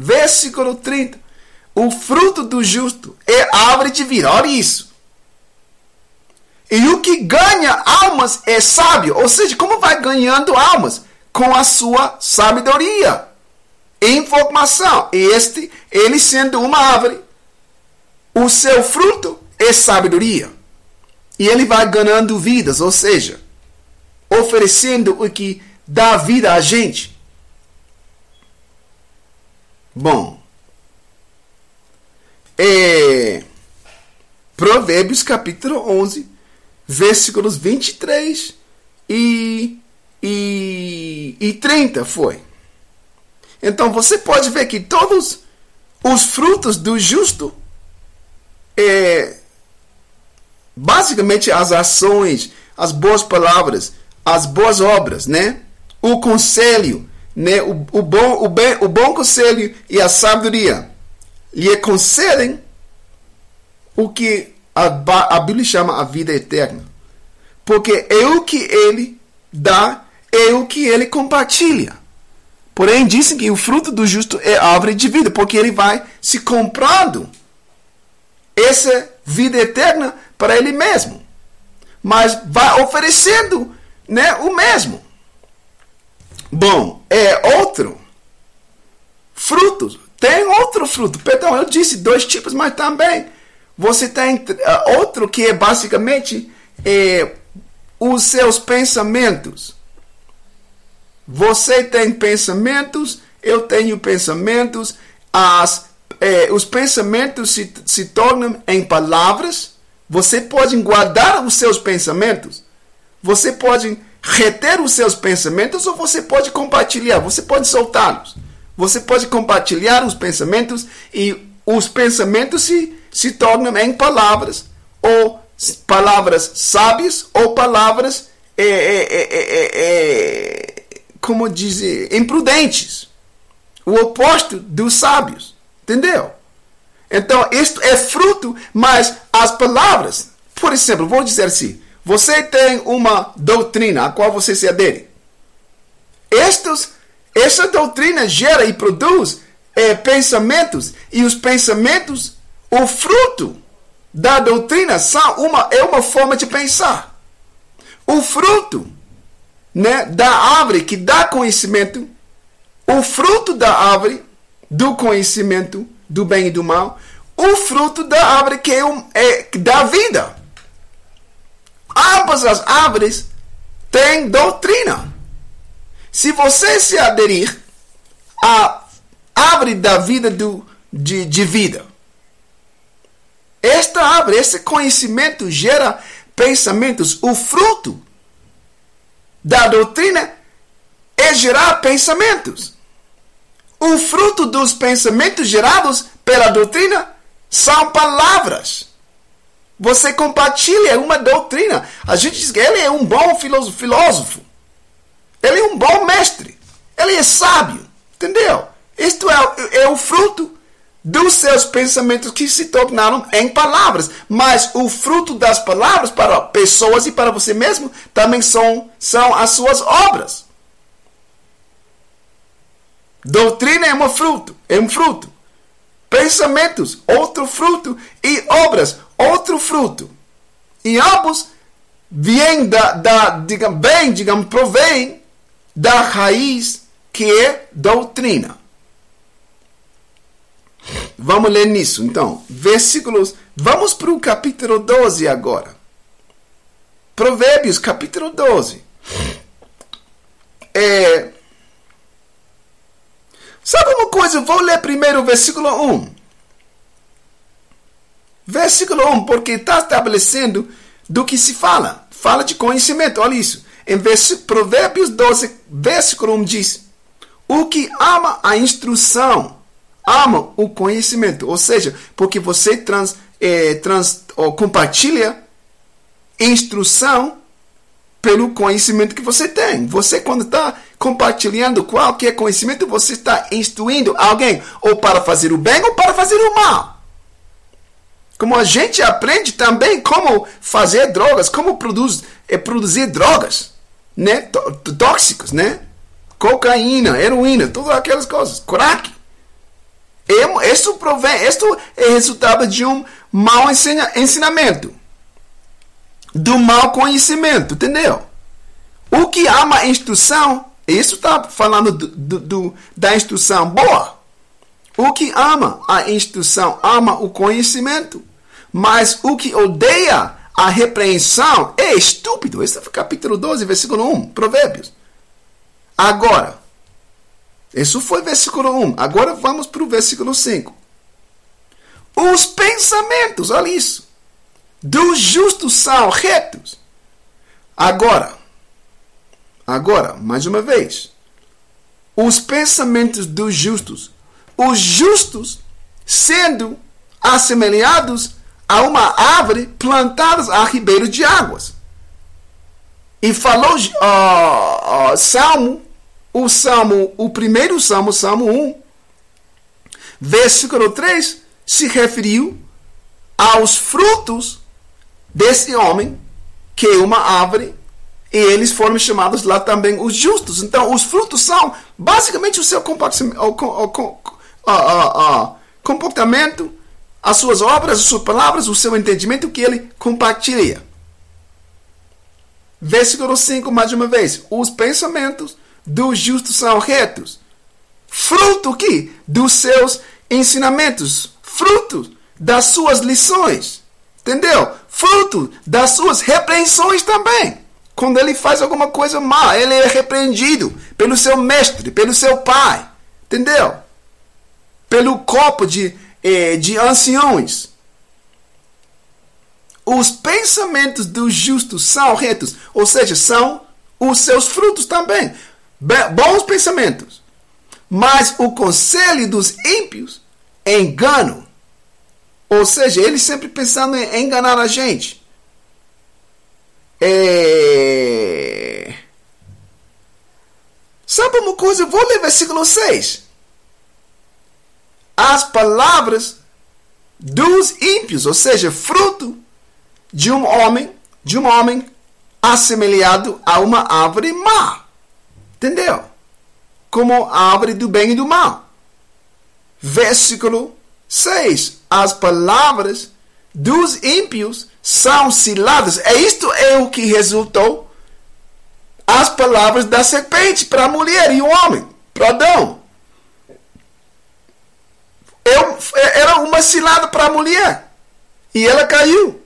Versículo 30. O fruto do justo é árvore de vida. Olha isso. E o que ganha almas é sábio. Ou seja, como vai ganhando almas? com a sua sabedoria, informação. Este, ele sendo uma árvore, o seu fruto é sabedoria. E ele vai ganhando vidas, ou seja, oferecendo o que dá vida a gente. Bom, é, Provérbios capítulo 11, versículos 23 e e, e 30 foi. Então você pode ver que todos os frutos do justo é basicamente as ações, as boas palavras, as boas obras, né? O conselho, né? O, o, bom, o, bem, o bom conselho e a sabedoria lhe concedem o que a, a Bíblia chama a vida eterna. Porque é o que ele dá é o que ele compartilha. Porém, dizem que o fruto do justo é árvore de vida, porque ele vai se comprando essa vida eterna para ele mesmo. Mas vai oferecendo né, o mesmo. Bom, é outro fruto. Tem outro fruto. Perdão, eu disse dois tipos, mas também você tem uh, outro que é basicamente é, os seus pensamentos. Você tem pensamentos, eu tenho pensamentos, as, eh, os pensamentos se, se tornam em palavras. Você pode guardar os seus pensamentos, você pode reter os seus pensamentos ou você pode compartilhar, você pode soltá-los. Você pode compartilhar os pensamentos e os pensamentos se, se tornam em palavras, ou palavras sábias, ou palavras é, é, como dizer, imprudentes. O oposto dos sábios. Entendeu? Então, isto é fruto, mas as palavras, por exemplo, vou dizer assim: você tem uma doutrina a qual você se adere. Estes, essa doutrina gera e produz é, pensamentos, e os pensamentos, o fruto da doutrina são uma, é uma forma de pensar. O fruto né, da árvore que dá conhecimento, o fruto da árvore do conhecimento do bem e do mal, o fruto da árvore que é, é da vida. Ambas as árvores têm doutrina. Se você se aderir à árvore da vida do, de, de vida, esta árvore, esse conhecimento gera pensamentos. O fruto da doutrina é gerar pensamentos. O fruto dos pensamentos gerados pela doutrina são palavras. Você compartilha uma doutrina. A gente diz que ele é um bom filósofo. Ele é um bom mestre. Ele é sábio. Entendeu? Isto é, é o fruto dos seus pensamentos que se tornaram em palavras. Mas o fruto das palavras para pessoas e para você mesmo também são, são as suas obras. Doutrina é um fruto, é um fruto. Pensamentos, outro fruto. E obras, outro fruto. E ambos vêm da, da digamos, bem, digamos, provém da raiz que é doutrina. Vamos ler nisso. Então, versículos. Vamos para o capítulo 12 agora. Provérbios, capítulo 12. É, sabe uma coisa? Vou ler primeiro o versículo 1. Versículo 1, porque está estabelecendo do que se fala. Fala de conhecimento, olha isso. Em Provérbios 12, versículo 1 diz: O que ama a instrução ama o conhecimento. Ou seja, porque você trans, é, trans, ou compartilha instrução pelo conhecimento que você tem. Você, quando está compartilhando qualquer conhecimento, você está instruindo alguém ou para fazer o bem ou para fazer o mal. Como a gente aprende também como fazer drogas, como produz, é, produzir drogas, né? Tóxicos, né? Cocaína, heroína, todas aquelas coisas. Crack. Isso, provém, isso é resultado de um mau ensina, ensinamento, do mau conhecimento, entendeu? O que ama a instrução, isso está falando do, do, do, da instrução boa. O que ama a instrução ama o conhecimento, mas o que odeia a repreensão é estúpido. Esse é o capítulo 12, versículo 1, Provérbios. Agora, isso foi versículo 1. Agora vamos para o versículo 5. Os pensamentos, olha isso, dos justos são retos. Agora, agora, mais uma vez, os pensamentos dos justos, os justos sendo assemelhados a uma árvore plantada a ribeiros de águas. E falou uh, uh, Salmo o Salmo, o primeiro Salmo, Salmo 1, versículo 3, se referiu aos frutos desse homem, que é uma árvore, e eles foram chamados lá também os justos. Então, os frutos são basicamente o seu comportamento, as suas obras, as suas palavras, o seu entendimento que ele compartilha. Versículo 5, mais uma vez. Os pensamentos dos justos são retos. Fruto que dos seus ensinamentos, fruto das suas lições. Entendeu? Fruto das suas repreensões também. Quando ele faz alguma coisa má, ele é repreendido pelo seu mestre, pelo seu pai. Entendeu? Pelo corpo de, eh, de anciões. Os pensamentos dos justos são retos, ou seja, são os seus frutos também bons pensamentos. Mas o conselho dos ímpios é engano. Ou seja, eles sempre pensando em enganar a gente. É... Sabe uma coisa? Eu vou ler versículo 6. As palavras dos ímpios, ou seja, fruto de um homem, de um homem assemelhado a uma árvore má. Entendeu? Como a árvore do bem e do mal. Versículo 6. As palavras dos ímpios são ciladas. É isto é o que resultou as palavras da serpente para a mulher e o homem, para Adão. Eu, era uma cilada para a mulher. E ela caiu.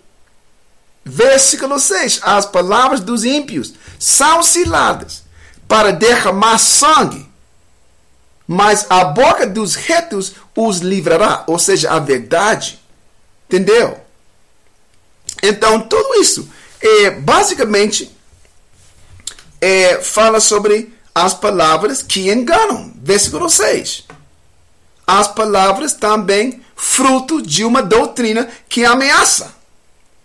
Versículo 6. As palavras dos ímpios são ciladas para derramar sangue, mas a boca dos retos os livrará, ou seja, a verdade. Entendeu? Então, tudo isso é basicamente é, fala sobre as palavras que enganam. Versículo 6. As palavras também fruto de uma doutrina que ameaça.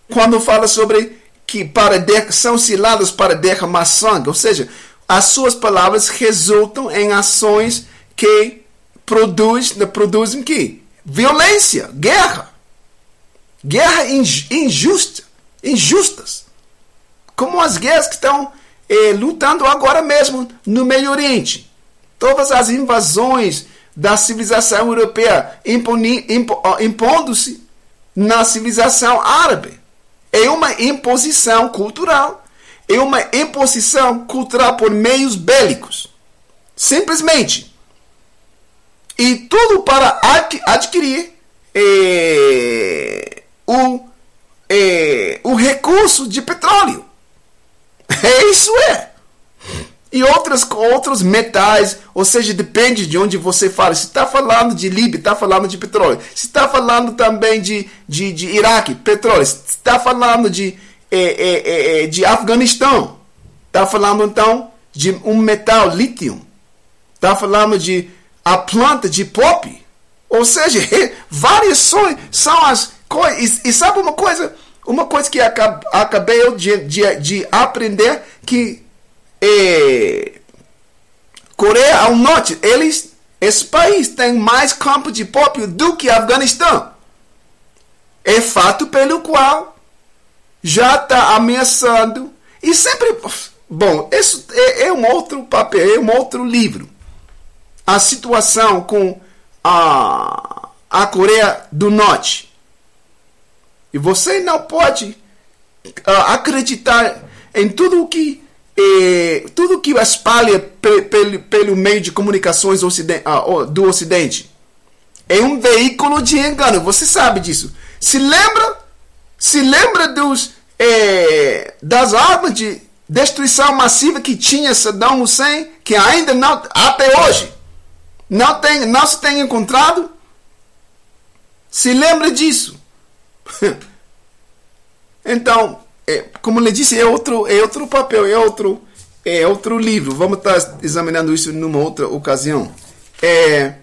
Quando fala sobre que para de, são ciladas para derramar sangue, ou seja, as suas palavras resultam em ações que produz, produzem que? Violência, guerra. Guerra injusta, injustas. Como as guerras que estão eh, lutando agora mesmo no Meio Oriente. Todas as invasões da civilização europeia impondo-se na civilização árabe. É uma imposição cultural. É uma imposição cultural por meios bélicos. Simplesmente. E tudo para adquirir eh, o, eh, o recurso de petróleo. [LAUGHS] É isso é. E outros metais, ou seja, depende de onde você fala. Se está falando de Líbia, está falando de petróleo. Se está falando também de, de, de Iraque, petróleo. Se está falando de, é, é, é, de Afeganistão, está falando então de um metal lítio. Está falando de a planta de pop. Ou seja, [LAUGHS] várias são, são as coisas. E, e sabe uma coisa? Uma coisa que acabei de, de, de aprender que é, Coreia ao Norte, eles, esse país tem mais campo de pop do que Afeganistão. É fato pelo qual já está ameaçando. E sempre bom isso é, é, um outro papel é um outro livro. A situação com a, a Coreia do Norte. E você não pode uh, acreditar em tudo o que tudo que espalha pe, pe, pelo meio de comunicações uh, do Ocidente. É um veículo de engano. Você sabe disso. Se lembra? Se lembra dos eh, das armas de destruição massiva que tinha Saddam Hussein, que ainda não até hoje não tem não se tem encontrado? Se lembra disso? [LAUGHS] então, é, como lhe disse, é outro, é outro papel, é outro, é outro livro. Vamos estar examinando isso numa outra ocasião. É,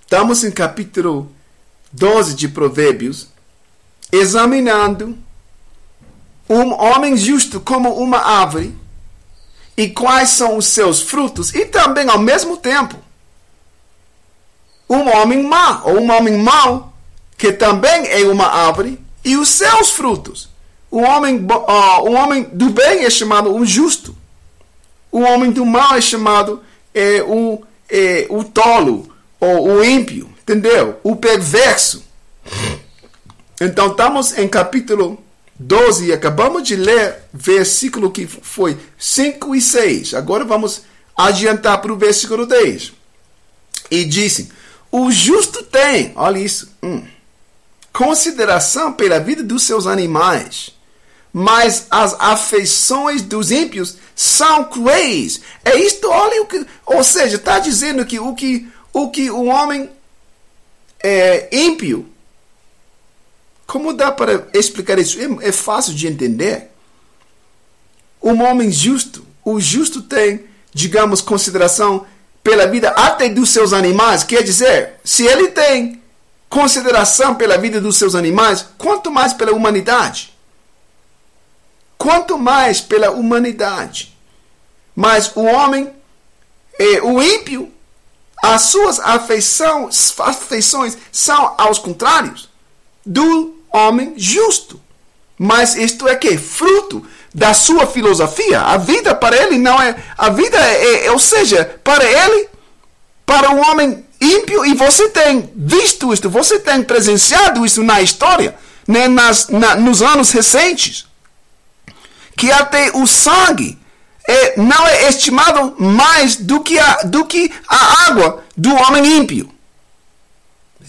estamos em capítulo 12 de Provérbios, examinando um homem justo como uma árvore e quais são os seus frutos, e também ao mesmo tempo um homem mau, ou um homem mau que também é uma árvore, e os seus frutos. O homem, uh, o homem do bem é chamado o justo. O homem do mal é chamado é, o, é, o tolo, ou o ímpio, entendeu? O perverso. Então, estamos em capítulo 12 e acabamos de ler versículo que foi 5 e 6. Agora vamos adiantar para o versículo 10. E disse: O justo tem, olha isso, hum, consideração pela vida dos seus animais. Mas as afeições dos ímpios são cruéis. É isto, olha o que. Ou seja, está dizendo que o que o, que o homem é, ímpio. Como dá para explicar isso? É, é fácil de entender. Um homem justo, o justo tem, digamos, consideração pela vida até dos seus animais. Quer dizer, se ele tem consideração pela vida dos seus animais, quanto mais pela humanidade. Quanto mais pela humanidade. Mas o homem, é, o ímpio, as suas afeições, afeições são aos contrários do homem justo. Mas isto é que? Fruto da sua filosofia. A vida para ele não é. A vida é, é ou seja, para ele, para o homem ímpio e você tem visto isso, você tem presenciado isso na história, né, nas, na, nos anos recentes, que até o sangue é, não é estimado mais do que, a, do que a água do homem ímpio.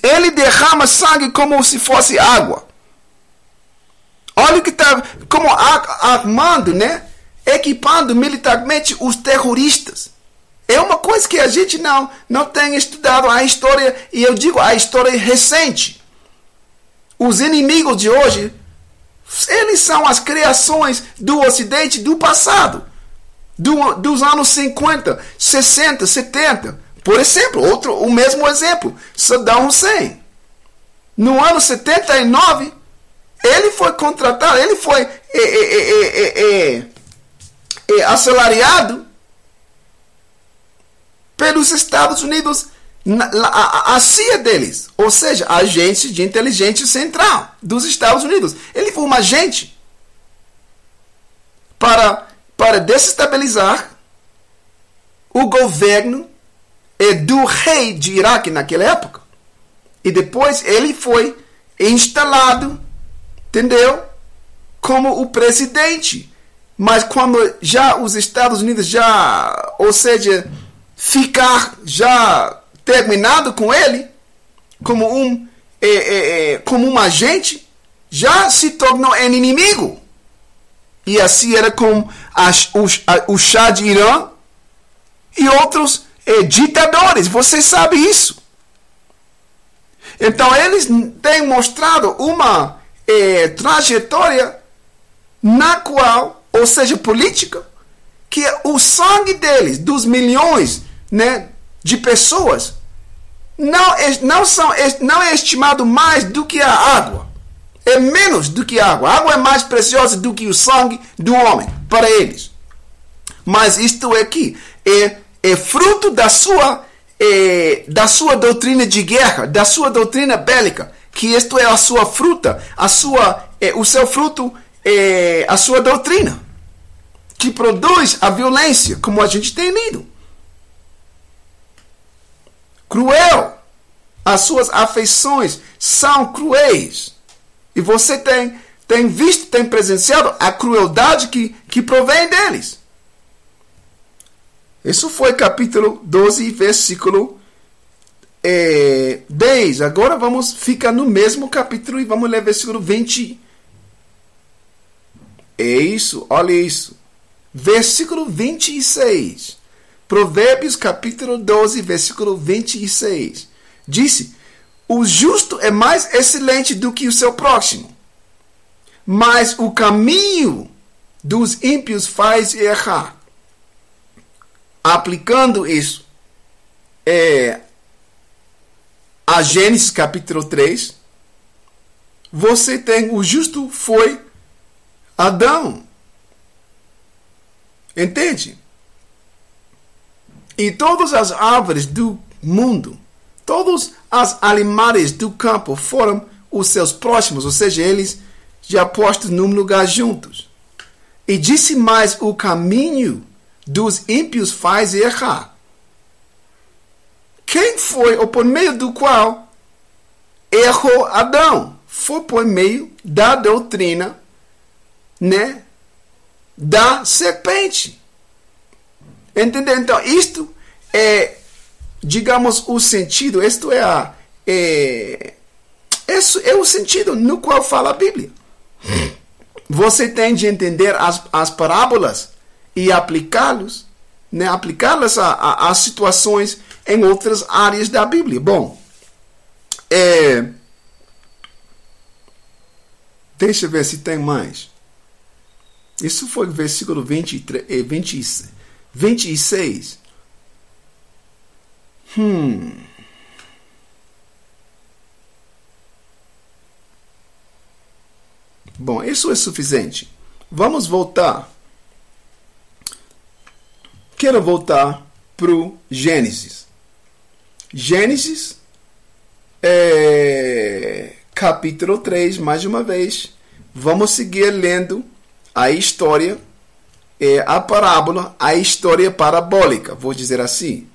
Ele derrama sangue como se fosse água. Olha o que está como armando, né? Equipando militarmente os terroristas. É uma coisa que a gente não, não tem estudado a história, e eu digo a história recente. Os inimigos de hoje, eles são as criações do Ocidente do passado, do, dos anos 50, 60, 70. Por exemplo, outro, o mesmo exemplo, Saddam Hussein. No ano 79, ele foi contratado, ele foi é, é, é, assalariado pelos Estados Unidos, a, a CIA deles, ou seja, a agência de inteligência central dos Estados Unidos. Ele foi um agente para, para desestabilizar o governo do rei de Iraque naquela época. E depois ele foi instalado, entendeu? Como o presidente. Mas quando já os Estados Unidos já, ou seja, ficar já terminado com ele, como um, é, é, é, como um agente, já se tornou inimigo. E assim era com as, a, o chá de Irã e outros é, ditadores. Você sabe isso. Então eles têm mostrado uma é, trajetória na qual, ou seja, política, que o sangue deles, dos milhões né, de pessoas, não é, não, são, é, não é estimado mais do que a água. É menos do que a água. A água é mais preciosa do que o sangue do homem, para eles. Mas isto aqui é, é fruto da sua, é, da sua doutrina de guerra, da sua doutrina bélica. Que isto é a sua fruta, a sua, é, o seu fruto, é, a sua doutrina. Que produz a violência, como a gente tem lido cruel. As suas afeições são cruéis. E você tem, tem visto, tem presenciado a crueldade que, que provém deles. Isso foi capítulo 12, versículo é, 10. Agora vamos ficar no mesmo capítulo e vamos ler versículo 20. É isso, olha isso. Versículo 26. Provérbios capítulo 12, versículo 26. Disse: O justo é mais excelente do que o seu próximo, mas o caminho dos ímpios faz errar. Aplicando isso é, a Gênesis capítulo 3, você tem o justo foi Adão. Entende? E todas as árvores do mundo, todos os animais do campo foram os seus próximos, ou seja, eles já postos num lugar juntos. E disse mais: o caminho dos ímpios faz errar. Quem foi, ou por meio do qual errou Adão? Foi por meio da doutrina, né? Da serpente. Entendeu? Então, isto é, digamos, o sentido, isto é, a, é, isso é o sentido no qual fala a Bíblia. Você tem de entender as, as parábolas e aplicá-los, né, aplicá-las a, situações em outras áreas da Bíblia. Bom, é, deixa eu ver se tem mais. Isso foi o versículo 23, 26. 26. Hum. Bom, isso é suficiente. Vamos voltar. Quero voltar para o Gênesis. Gênesis, é, capítulo 3, mais uma vez. Vamos seguir lendo a história é, a parábola, a história parabólica, vou dizer assim.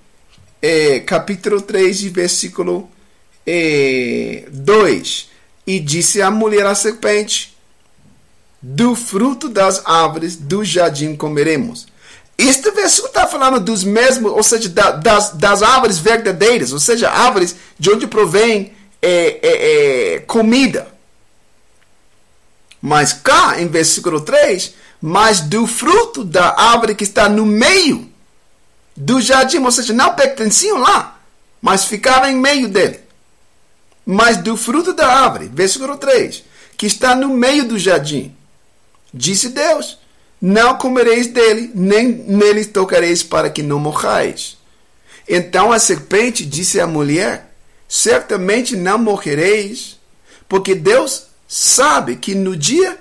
É, capítulo 3, versículo é, 2. E disse a mulher à serpente: Do fruto das árvores do jardim comeremos. Este versículo está falando dos mesmos, ou seja, da, das, das árvores verdadeiras, ou seja, árvores de onde provém é, é, é comida. Mas cá, em versículo 3, mas do fruto da árvore que está no meio do jardim, ou seja, não pertenciam lá, mas ficaram em meio dele. Mas do fruto da árvore, versículo 3, que está no meio do jardim, disse Deus: Não comereis dele, nem nele tocareis para que não morrais. Então a serpente disse à mulher: Certamente não morrereis, porque Deus sabe que no dia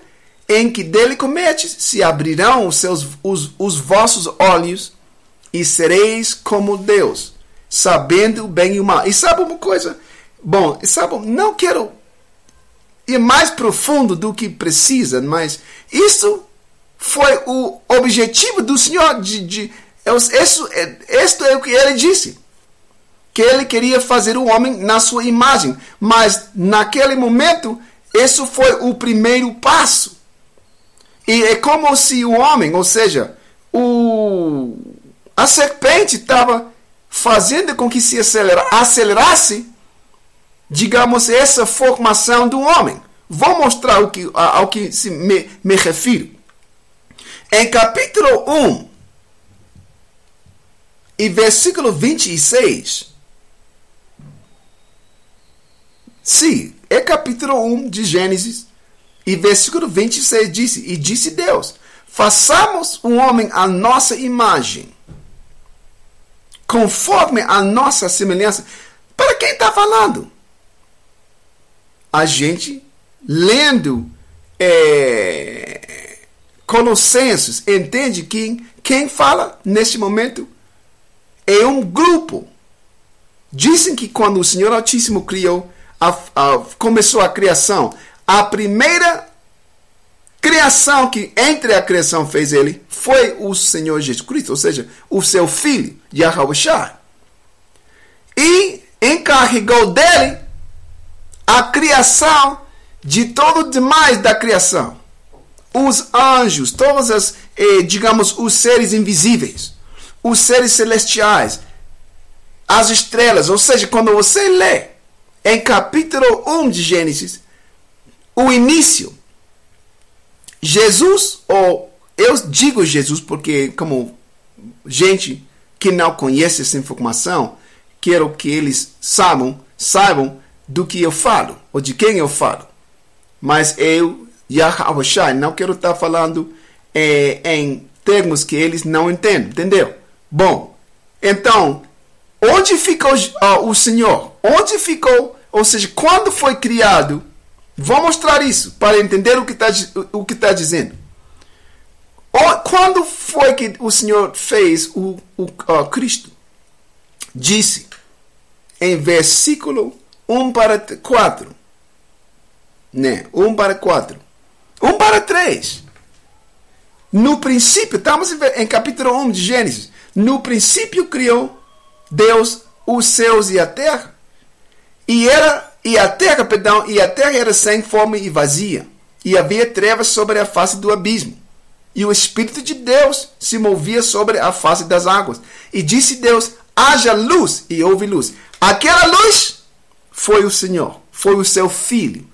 em que dele cometes, se abrirão os, seus, os, os vossos olhos e sereis como Deus, sabendo o bem e o mal. E sabe uma coisa? Bom, sabe, não quero ir mais profundo do que precisa, mas isso foi o objetivo do Senhor de, de isso, isto é o que ele disse. Que ele queria fazer o homem na sua imagem. Mas naquele momento, isso foi o primeiro passo. E é como se o homem, ou seja, o, a serpente estava fazendo com que se acelera, acelerasse, digamos, essa formação do homem. Vou mostrar o que, ao que se me, me refiro. Em capítulo 1, e versículo 26. Sim, é capítulo 1 de Gênesis. E versículo 26 disse: E disse Deus: Façamos um homem à nossa imagem, conforme a nossa semelhança. Para quem está falando? A gente lendo é, Colossenses entende que quem fala neste momento é um grupo. Dizem que quando o Senhor Altíssimo criou, a, a, começou a criação, a primeira criação que entre a criação fez ele foi o Senhor Jesus Cristo, ou seja, o seu filho, Yahweh E encarregou dele a criação de todo o demais da criação. Os anjos, todos as, eh, digamos, os seres invisíveis, os seres celestiais, as estrelas. Ou seja, quando você lê em capítulo 1 de Gênesis, o início. Jesus, ou eu digo Jesus porque, como gente que não conhece essa informação, quero que eles saibam, saibam do que eu falo, ou de quem eu falo. Mas eu, Yahweh não quero estar falando é, em termos que eles não entendem, entendeu? Bom, então, onde ficou uh, o Senhor? Onde ficou, ou seja, quando foi criado Vou mostrar isso para entender o que está o que tá dizendo. Quando foi que o Senhor fez o, o uh, Cristo? Disse em versículo 1 para 4. Né? 1 para 4. 1 para 3. No princípio, estamos em capítulo 1 de Gênesis. No princípio criou Deus os céus e a terra. E era e a terra, perdão, e a terra era sem fome e vazia, e havia trevas sobre a face do abismo. E o Espírito de Deus se movia sobre a face das águas. E disse Deus: haja luz, e houve luz. Aquela luz foi o Senhor, foi o seu Filho.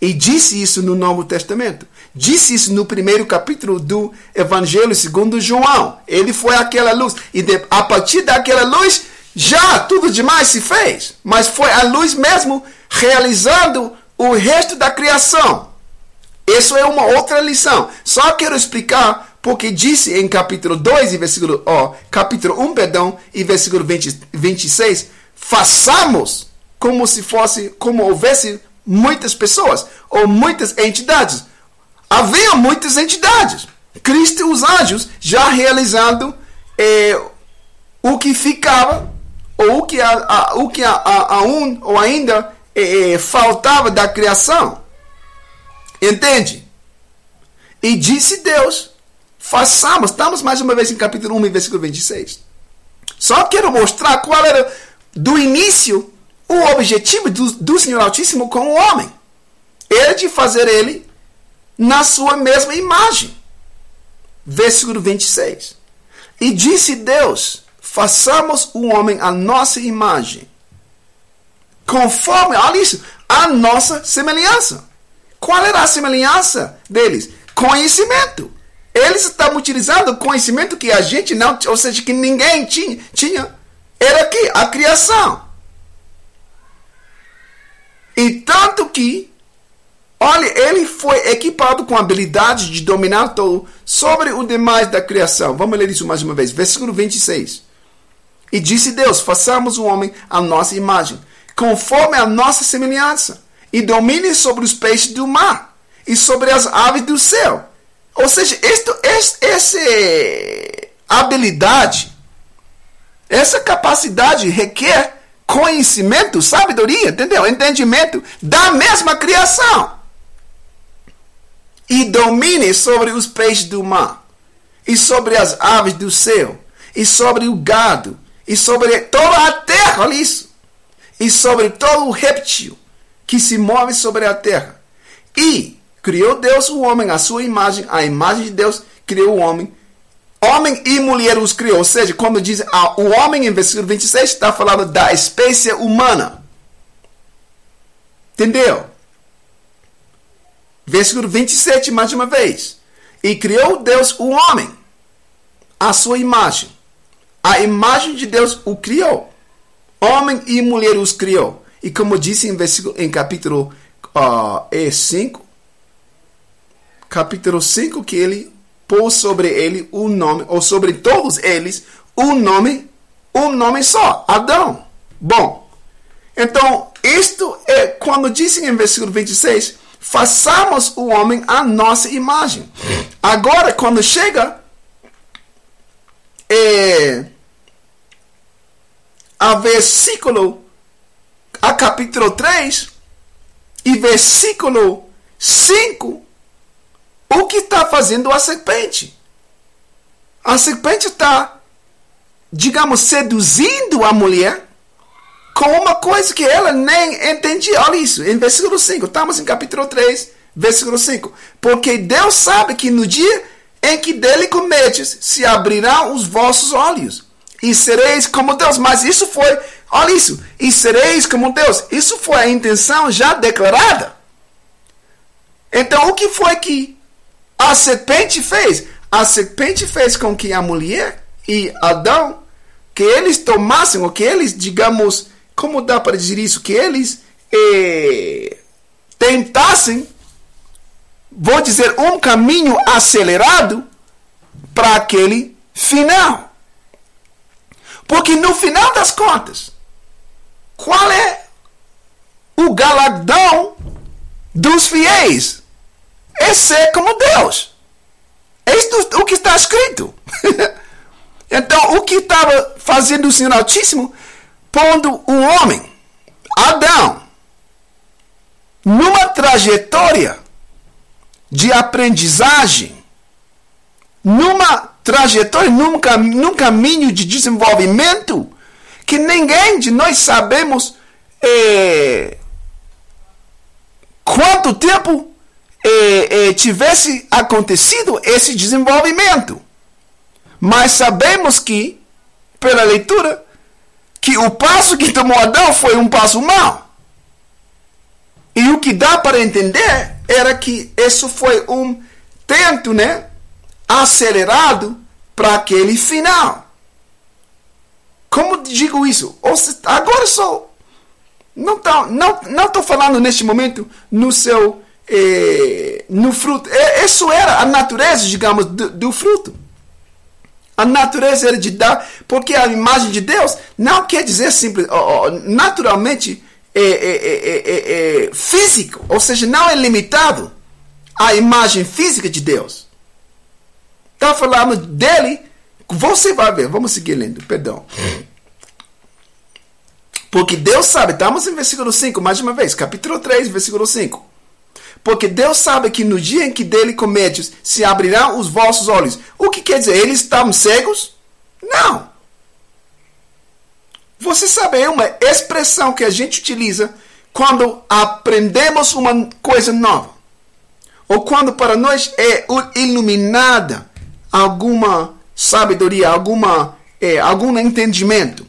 E disse isso no Novo Testamento. Disse isso no primeiro capítulo do Evangelho segundo João. Ele foi aquela luz. E a partir daquela luz, já tudo demais se fez. Mas foi a luz mesmo realizando o resto da criação. Isso é uma outra lição. Só quero explicar porque disse em capítulo 2 e versículo, ó, capítulo 1, perdão, e versículo 20, 26, façamos como se fosse, como houvesse muitas pessoas ou muitas entidades. Havia muitas entidades. Cristo e os anjos já realizando eh, o que ficava ou o que, a, a, o que a, a, a um ou ainda eh, faltava da criação. Entende? E disse Deus: façamos. Estamos mais uma vez em capítulo 1, versículo 26. Só quero mostrar qual era, do início, o objetivo do, do Senhor Altíssimo com o homem. Era de fazer ele na sua mesma imagem. Versículo 26. E disse Deus: façamos o homem à nossa imagem conforme, olha isso, a nossa semelhança. Qual era a semelhança deles? Conhecimento. Eles estavam utilizando conhecimento que a gente não, ou seja, que ninguém tinha. tinha. Era aqui, a criação. E tanto que, olha, ele foi equipado com a habilidade de dominar todo sobre o demais da criação. Vamos ler isso mais uma vez. Versículo 26. E disse Deus: façamos o homem à nossa imagem, conforme a nossa semelhança, e domine sobre os peixes do mar e sobre as aves do céu. Ou seja, isto, essa habilidade, essa capacidade requer conhecimento, sabedoria, entendeu? Entendimento da mesma criação. E domine sobre os peixes do mar, e sobre as aves do céu, e sobre o gado, e sobre toda a terra, olha isso, e sobre todo o réptil que se move sobre a terra. E criou Deus o homem à sua imagem, a imagem de Deus criou o homem. Homem e mulher os criou. Ou seja, quando diz ah, o homem em versículo 26, está falando da espécie humana. Entendeu? Versículo 27, mais uma vez. E criou Deus o homem à sua imagem. A imagem de Deus o criou. Homem e mulher os criou. E como disse em, versículo, em capítulo uh, 5, capítulo 5, que ele pôs sobre ele um nome, ou sobre todos eles, um nome, um nome só, Adão. Bom, então, isto é quando disse em versículo 26, façamos o homem à nossa imagem. Agora, quando chega é, a versículo, a capítulo 3 e versículo 5, o que está fazendo a serpente? A serpente está, digamos, seduzindo a mulher com uma coisa que ela nem entendia. Olha isso, em versículo 5, estamos em capítulo 3, versículo 5. Porque Deus sabe que no dia em que dele cometes, se abrirão os vossos olhos e sereis como Deus. Mas isso foi, olha isso, e sereis como Deus. Isso foi a intenção já declarada. Então, o que foi que a serpente fez. A serpente fez com que a mulher e Adão, que eles tomassem, ou que eles, digamos, como dá para dizer isso? Que eles eh, tentassem, vou dizer, um caminho acelerado para aquele final. Porque no final das contas, qual é o galardão dos fiéis? é ser como Deus. É isso o que está escrito. [LAUGHS] então, o que estava fazendo o Senhor Altíssimo? Pondo o homem, Adão, numa trajetória de aprendizagem, numa trajetória, num, num caminho de desenvolvimento que ninguém de nós sabemos é, quanto tempo eh, eh, tivesse acontecido esse desenvolvimento. Mas sabemos que, pela leitura, que o passo que tomou Adão foi um passo mau. E o que dá para entender era que isso foi um tento, né, acelerado para aquele final. Como digo isso? Agora só não estou não, não falando neste momento no seu eh, no fruto. Isso era a natureza, digamos, do, do, fruto. A natureza era de dar, porque a imagem de Deus não quer dizer simples, naturalmente é, é, é, físico, ou seja, não é limitado à imagem física de Deus. Está falando dele, você vai ver, vamos seguir lendo, perdão. Porque Deus sabe, estamos em versículo 5, mais uma vez, capítulo 3, versículo 5. Porque Deus sabe que no dia em que dele cometes, se abrirão os vossos olhos. O que quer dizer? Eles estavam cegos? Não. Você sabe, é uma expressão que a gente utiliza quando aprendemos uma coisa nova. Ou quando para nós é iluminada alguma sabedoria, alguma, é, algum entendimento.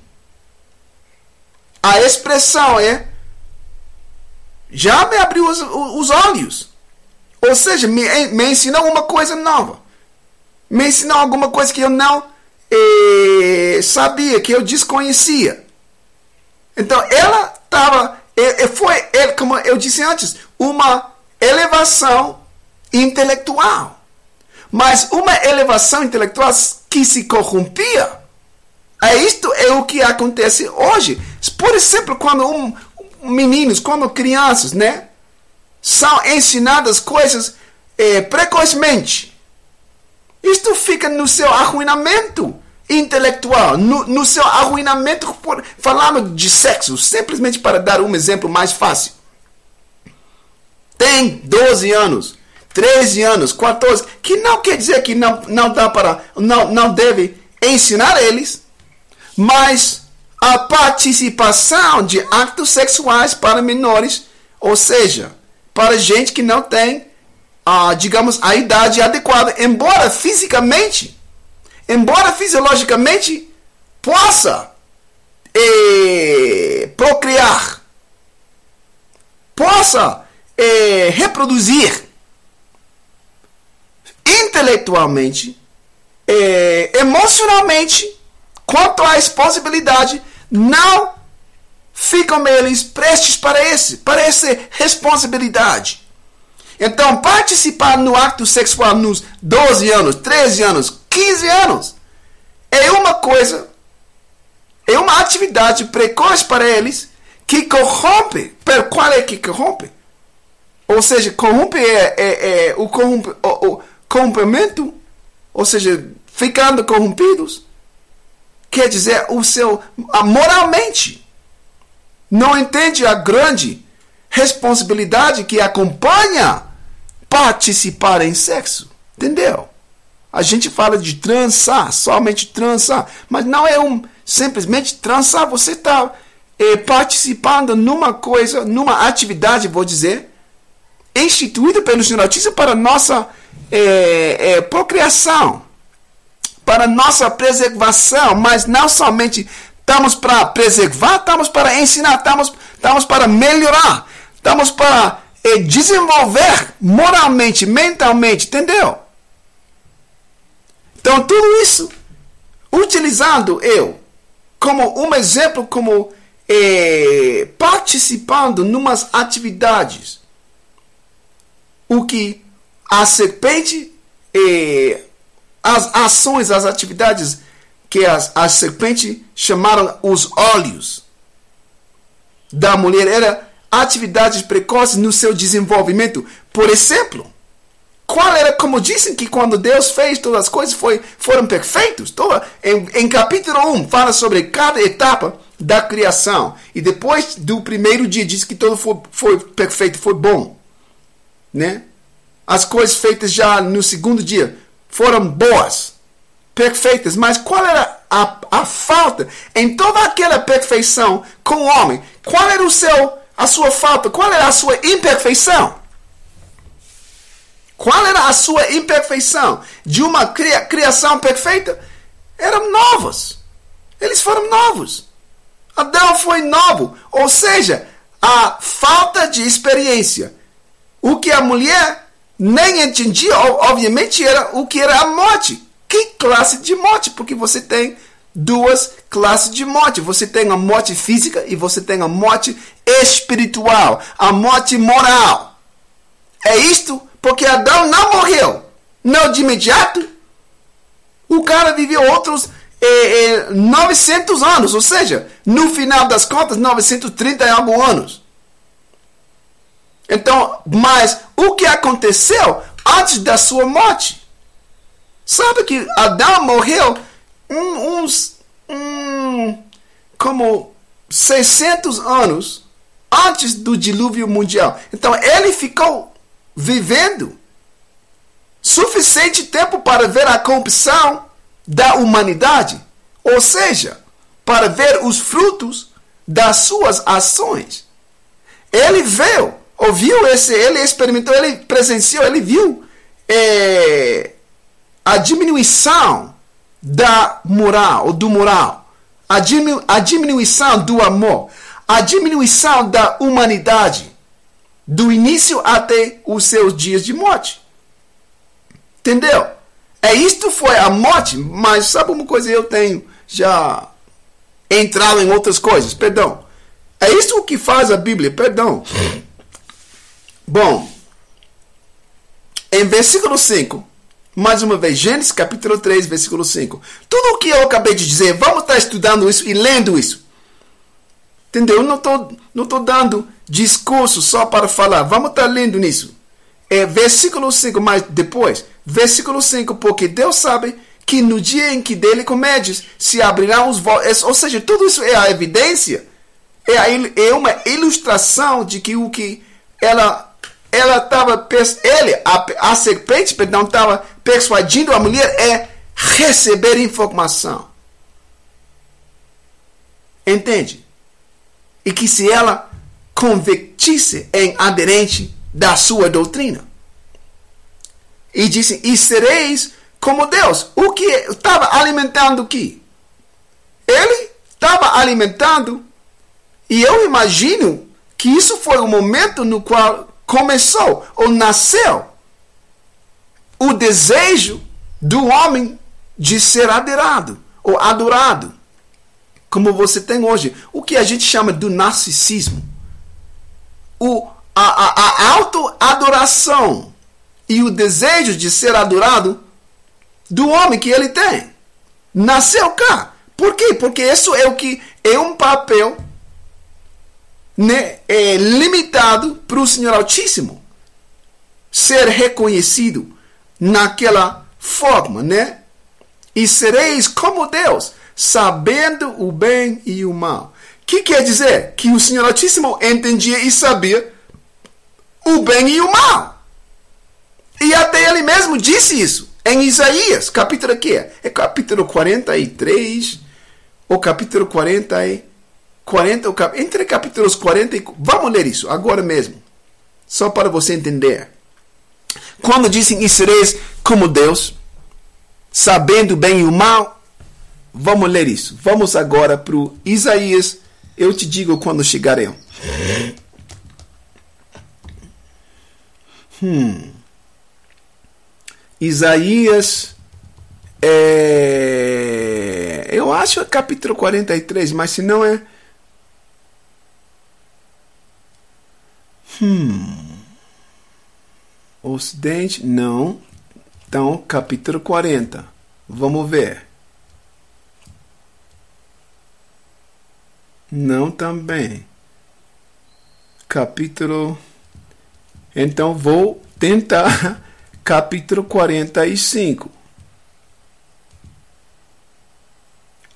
A expressão é já me abriu os, os olhos. Ou seja, me, me ensinou uma coisa nova. Me ensinou alguma coisa que eu não eh, sabia, que eu desconhecia. Então, ela estava. Eh, foi, como eu disse antes, uma elevação intelectual. Mas uma elevação intelectual que se corrompia É isto é o que acontece hoje. Por exemplo, quando um, meninos, quando crianças, né, são ensinadas coisas é, precocemente, isto fica no seu arruinamento intelectual, no, no seu arruinamento, por, falando de sexo, simplesmente para dar um exemplo mais fácil. Tem 12 anos, 13 anos, 14, que não quer dizer que não, não dá para, não, não deve ensinar eles mas a participação de atos sexuais para menores, ou seja, para gente que não tem, a, digamos, a idade adequada, embora fisicamente, embora fisiologicamente possa eh, procriar, possa eh, reproduzir intelectualmente, eh, emocionalmente, quanto à possibilidade, não ficam eles prestes para esse, para essa responsabilidade. Então, participar no acto sexual nos 12 anos, 13 anos, 15 anos é uma coisa, é uma atividade precoce para eles que corrompe. Pero qual é que corrompe? Ou seja, corrompe é, é, é o, corrompe, o, o corrompimento, ou seja, ficando corrompidos quer dizer o seu moralmente. Não entende a grande responsabilidade que acompanha participar em sexo. Entendeu? A gente fala de transar, somente transar, mas não é um simplesmente transar. Você está é, participando numa coisa, numa atividade, vou dizer, instituída pelo Senhor Altíssimo para nossa é, é, procriação para nossa preservação, mas não somente estamos para preservar, estamos para ensinar, estamos, estamos para melhorar, estamos para eh, desenvolver moralmente, mentalmente, entendeu? Então, tudo isso, utilizando eu como um exemplo, como eh, participando numas atividades, o que a serpente as ações, as atividades que as, as serpentes chamaram os olhos da mulher era atividades precoces no seu desenvolvimento. Por exemplo, qual era, como dizem que quando Deus fez todas as coisas foi, foram perfeitos. Toda, em, em capítulo 1 fala sobre cada etapa da criação. E depois do primeiro dia diz que tudo foi, foi perfeito, foi bom. Né? As coisas feitas já no segundo dia foram boas, perfeitas, mas qual era a, a falta em toda aquela perfeição com o homem? Qual era o seu, a sua falta? Qual era a sua imperfeição? Qual era a sua imperfeição de uma cria, criação perfeita? Eram novos. Eles foram novos. Adão foi novo. Ou seja, a falta de experiência. O que a mulher nem entendia, obviamente, era o que era a morte. Que classe de morte? Porque você tem duas classes de morte. Você tem a morte física e você tem a morte espiritual, a morte moral. É isto porque Adão não morreu. Não de imediato. O cara viveu outros eh, eh, 900 anos, ou seja, no final das contas, 930 e alguns anos. Então, mas o que aconteceu antes da sua morte? Sabe que Adão morreu uns um, como 600 anos antes do dilúvio mundial. Então ele ficou vivendo suficiente tempo para ver a corrupção da humanidade, ou seja, para ver os frutos das suas ações. Ele veio ouviu esse, ele experimentou, ele presenciou, ele viu é, a diminuição da moral, do moral, a, diminu, a diminuição do amor, a diminuição da humanidade, do início até os seus dias de morte. Entendeu? É isto foi a morte, mas sabe uma coisa eu tenho já entrado em outras coisas, perdão. É isso que faz a Bíblia, perdão. Bom, em versículo 5, Mais uma vez, Gênesis capítulo 3, versículo 5. Tudo o que eu acabei de dizer, vamos estar estudando isso e lendo isso. Entendeu? Eu não estou não tô dando discurso só para falar. Vamos estar lendo nisso. É versículo 5, mas depois, versículo 5, porque Deus sabe que no dia em que dele comedes, se abrirão os votos. Ou seja, tudo isso é a evidência. É, a, é uma ilustração de que o que ela ela estava ele a, a serpente perdão estava persuadindo a mulher é receber informação. Entende? E que se ela convertisse em aderente da sua doutrina. E disse e sereis como Deus. O que estava alimentando o que ele estava alimentando. E eu imagino que isso foi o momento no qual começou ou nasceu o desejo do homem de ser adorado ou adorado, como você tem hoje. O que a gente chama do narcisismo. O, a, a, a auto-adoração e o desejo de ser adorado do homem que ele tem. Nasceu cá. Por quê? Porque isso é o que é um papel né, é limitado para o Senhor Altíssimo ser reconhecido naquela forma, né? E sereis como Deus, sabendo o bem e o mal. Que quer dizer? Que o Senhor Altíssimo entendia e sabia o bem e o mal. E até ele mesmo disse isso em Isaías, capítulo que é? É capítulo 43, ou capítulo 40 40, entre capítulos 40 e. Vamos ler isso agora mesmo. Só para você entender. Quando dizem e sereis como Deus, sabendo bem e o mal, vamos ler isso. Vamos agora para o Isaías. Eu te digo quando chegarei. Hum. Isaías. É, eu acho é capítulo 43, mas se não é Hum. Ocidente, não. Então, capítulo 40. Vamos ver. Não também. Capítulo. Então, vou tentar [LAUGHS] capítulo 45.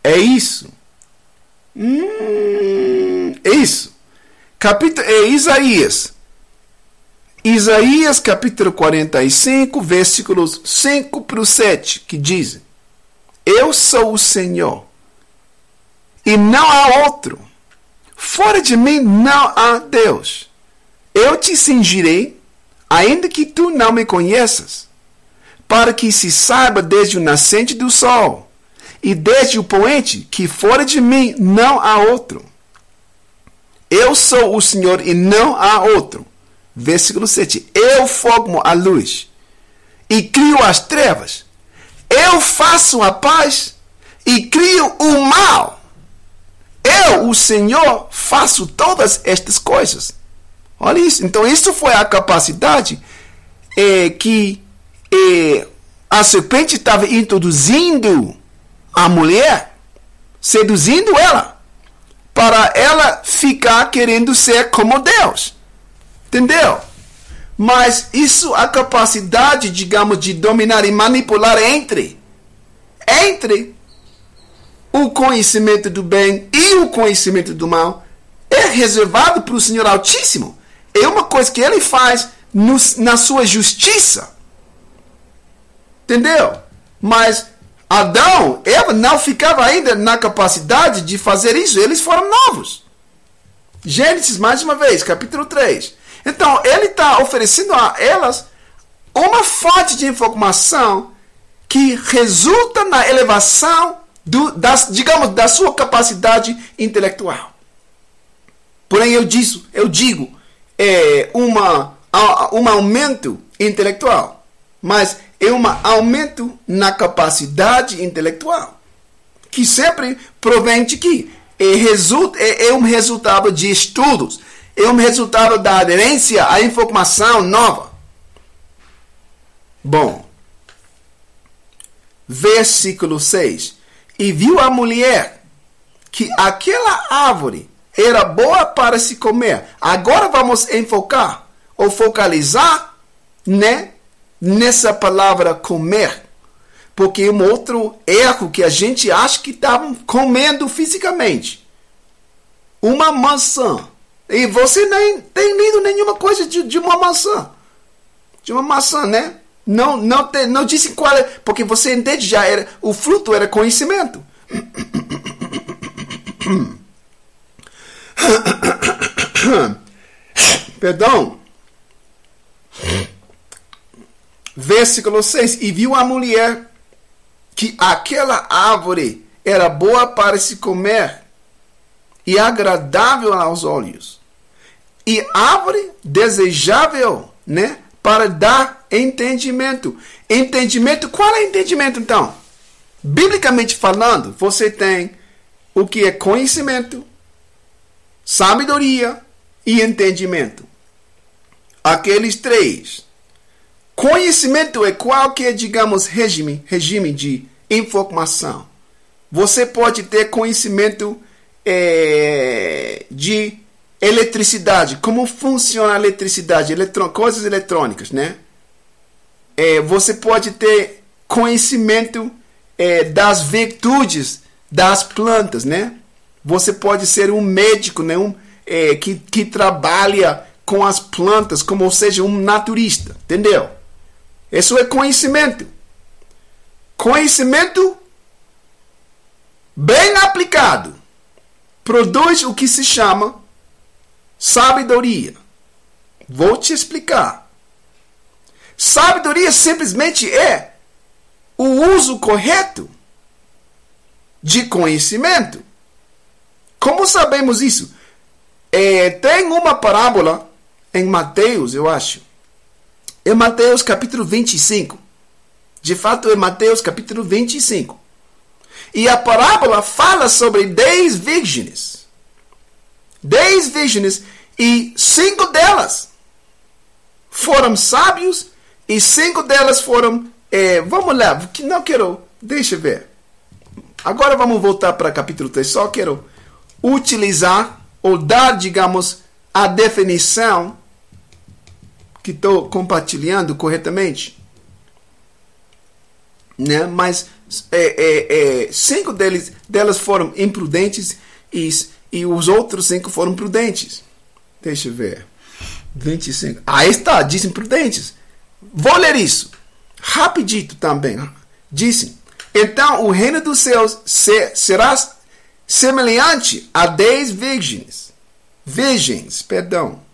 É isso. Hum, é isso. Capítulo, é Isaías. Isaías capítulo 45, versículos 5 para o 7, que dizem: Eu sou o Senhor, e não há outro. Fora de mim não há Deus. Eu te cingirei, ainda que tu não me conheças, para que se saiba desde o nascente do sol e desde o poente que fora de mim não há outro. Eu sou o Senhor e não há outro. Versículo 7. Eu formo a luz e crio as trevas. Eu faço a paz e crio o mal. Eu, o Senhor, faço todas estas coisas. Olha isso. Então, isso foi a capacidade é, que é, a serpente estava introduzindo a mulher, seduzindo ela para ela ficar querendo ser como Deus. Entendeu? Mas isso, a capacidade, digamos, de dominar e manipular entre, entre o conhecimento do bem e o conhecimento do mal, é reservado para o Senhor Altíssimo. É uma coisa que ele faz no, na sua justiça. Entendeu? Mas Adão, Eva não ficava ainda na capacidade de fazer isso. Eles foram novos. Gênesis, mais uma vez, capítulo 3. Então, ele está oferecendo a elas uma fonte de informação que resulta na elevação, do, das, digamos, da sua capacidade intelectual. Porém, eu, disse, eu digo, é uma, um aumento intelectual. Mas é um aumento na capacidade intelectual, que sempre provém de que é, resulta, é, é um resultado de estudos, é um resultado da aderência à informação nova. Bom, versículo 6. E viu a mulher que aquela árvore era boa para se comer. Agora vamos enfocar ou focalizar, né, nessa palavra comer. Porque um outro erro que a gente acha que estavam comendo fisicamente. Uma maçã. E você nem tem lido nenhuma coisa de, de uma maçã. De uma maçã, né? Não, não, te, não disse qual é, porque você entende já era o fruto era conhecimento. [COUGHS] Perdão. Versículo 6: E viu a mulher que aquela árvore era boa para se comer e agradável aos olhos, e árvore desejável, né, para dar entendimento. Entendimento, qual é entendimento então? Biblicamente falando, você tem o que é conhecimento, sabedoria e entendimento. Aqueles três. Conhecimento é qualquer, digamos, regime, regime de informação. Você pode ter conhecimento é, de eletricidade, como funciona a eletricidade, coisas eletrônicas, né? É, você pode ter conhecimento é, das virtudes das plantas, né? Você pode ser um médico, né? Um, é, que, que trabalha com as plantas, como ou seja, um naturista, entendeu? Isso é conhecimento. Conhecimento bem aplicado produz o que se chama sabedoria. Vou te explicar. Sabedoria simplesmente é o uso correto de conhecimento. Como sabemos isso? É, tem uma parábola em Mateus, eu acho. Em Mateus capítulo 25. De fato, é Mateus capítulo 25. E a parábola fala sobre dez virgens. Dez virgens e cinco delas foram sábios e cinco delas foram. É, vamos lá, que não quero. Deixa eu ver. Agora vamos voltar para capítulo 3. Só quero utilizar ou dar, digamos, a definição que estou compartilhando corretamente. Né? Mas é, é, é, cinco deles, delas foram imprudentes e, e os outros cinco foram prudentes. Deixa eu ver. 25. Aí está, dizem prudentes. Vou ler isso. Rapidito também. Dizem. Então o reino dos céus será semelhante a dez virgens. Virgens, perdão.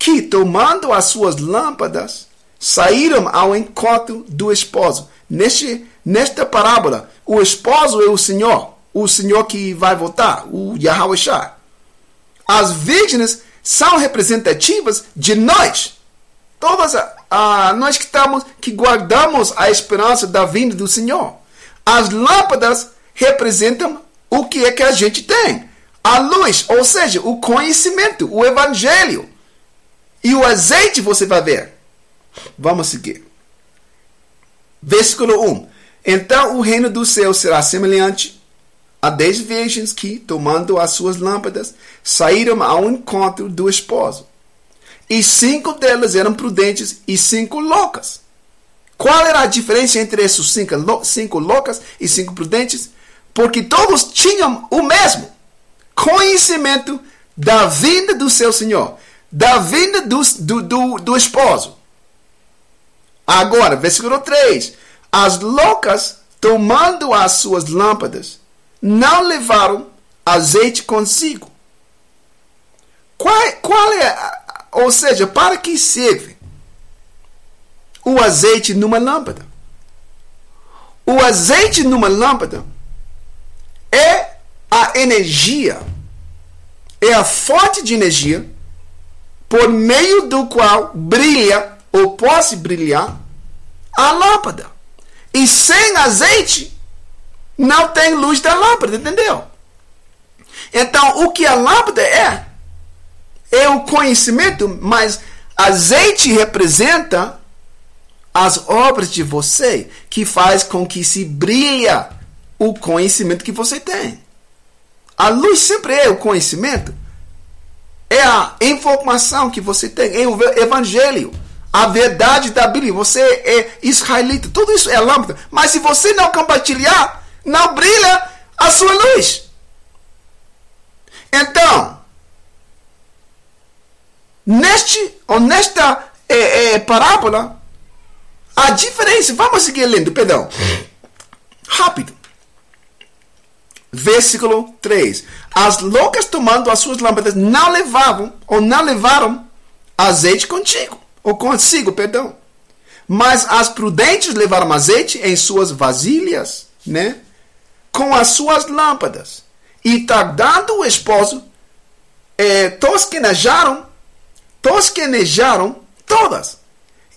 Que tomando as suas lâmpadas saíram ao encontro do esposo. Neste, nesta parábola, o esposo é o Senhor. O Senhor que vai voltar, o Yahweh Shah. As virgens são representativas de nós. Todas nós que estamos, que guardamos a esperança da vinda do Senhor. As lâmpadas representam o que é que a gente tem. A luz, ou seja, o conhecimento, o evangelho. E o azeite você vai ver. Vamos seguir. Versículo 1. Então o reino do céu será semelhante Há dez virgens que, tomando as suas lâmpadas, saíram ao encontro do esposo. E cinco delas eram prudentes e cinco loucas. Qual era a diferença entre esses cinco, cinco loucas e cinco prudentes? Porque todos tinham o mesmo conhecimento da vinda do seu Senhor, da vinda do, do, do, do esposo. Agora, versículo 3. As loucas, tomando as suas lâmpadas, não levaram azeite consigo. Qual, qual é, ou seja, para que serve o azeite numa lâmpada? O azeite numa lâmpada é a energia, é a fonte de energia por meio do qual brilha ou pode brilhar a lâmpada. E sem azeite não tem luz da lâmpada, entendeu? Então, o que a lâmpada é? É o conhecimento, mas azeite representa as obras de você que faz com que se brilha o conhecimento que você tem. A luz sempre é o conhecimento. É a informação que você tem, é o evangelho, a verdade da Bíblia. Você é israelita, tudo isso é lâmpada. Mas se você não compartilhar, não brilha a sua luz. Então, neste ou nesta é, é, parábola, a diferença, vamos seguir lendo, perdão. Rápido. Versículo 3. As loucas tomando as suas lâmpadas não levavam ou não levaram azeite contigo, ou consigo, perdão. Mas as prudentes levaram azeite em suas vasilhas, né? Com as suas lâmpadas. E tardando o esposo, é, tosquenejaram, tosquenejaram todas.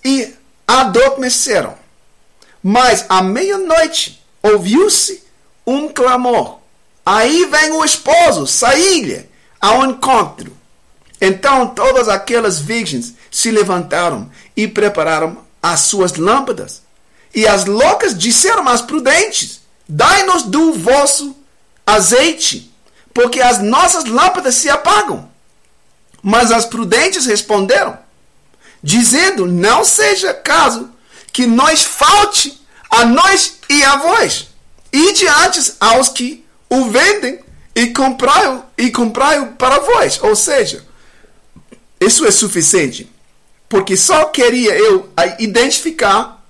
E adormeceram. Mas à meia-noite ouviu-se um clamor. Aí vem o esposo sair-lhe ao encontro. Então todas aquelas virgens se levantaram e prepararam as suas lâmpadas. E as loucas disseram às prudentes: Dai-nos do vosso azeite, porque as nossas lâmpadas se apagam. Mas as prudentes responderam: dizendo: Não seja caso que nós falte a nós e a vós. E diante aos que o vendem e comprai-o e comprai para vós. Ou seja, isso é suficiente. Porque só queria eu identificar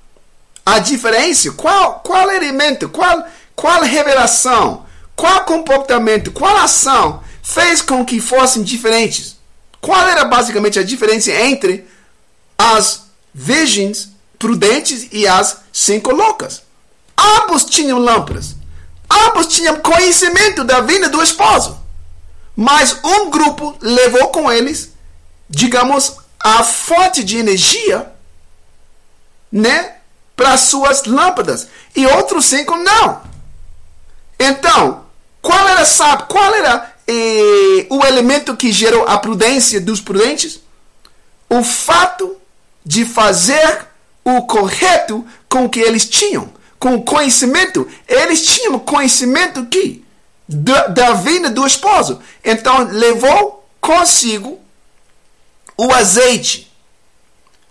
a diferença. Qual, qual elemento, qual, qual revelação, qual comportamento, qual ação fez com que fossem diferentes? Qual era basicamente a diferença entre as virgens prudentes e as cinco loucas. Ambos tinham lâmpadas. Ambos tinham conhecimento da vinda do esposo. Mas um grupo levou com eles, digamos, a fonte de energia, né? Para suas lâmpadas. E outros cinco não. Então, qual era, sabe, qual era eh, o elemento que gerou a prudência dos prudentes? O fato de fazer o correto com o que eles tinham, com conhecimento. Eles tinham conhecimento que da, da vinda do esposo. Então levou consigo o azeite.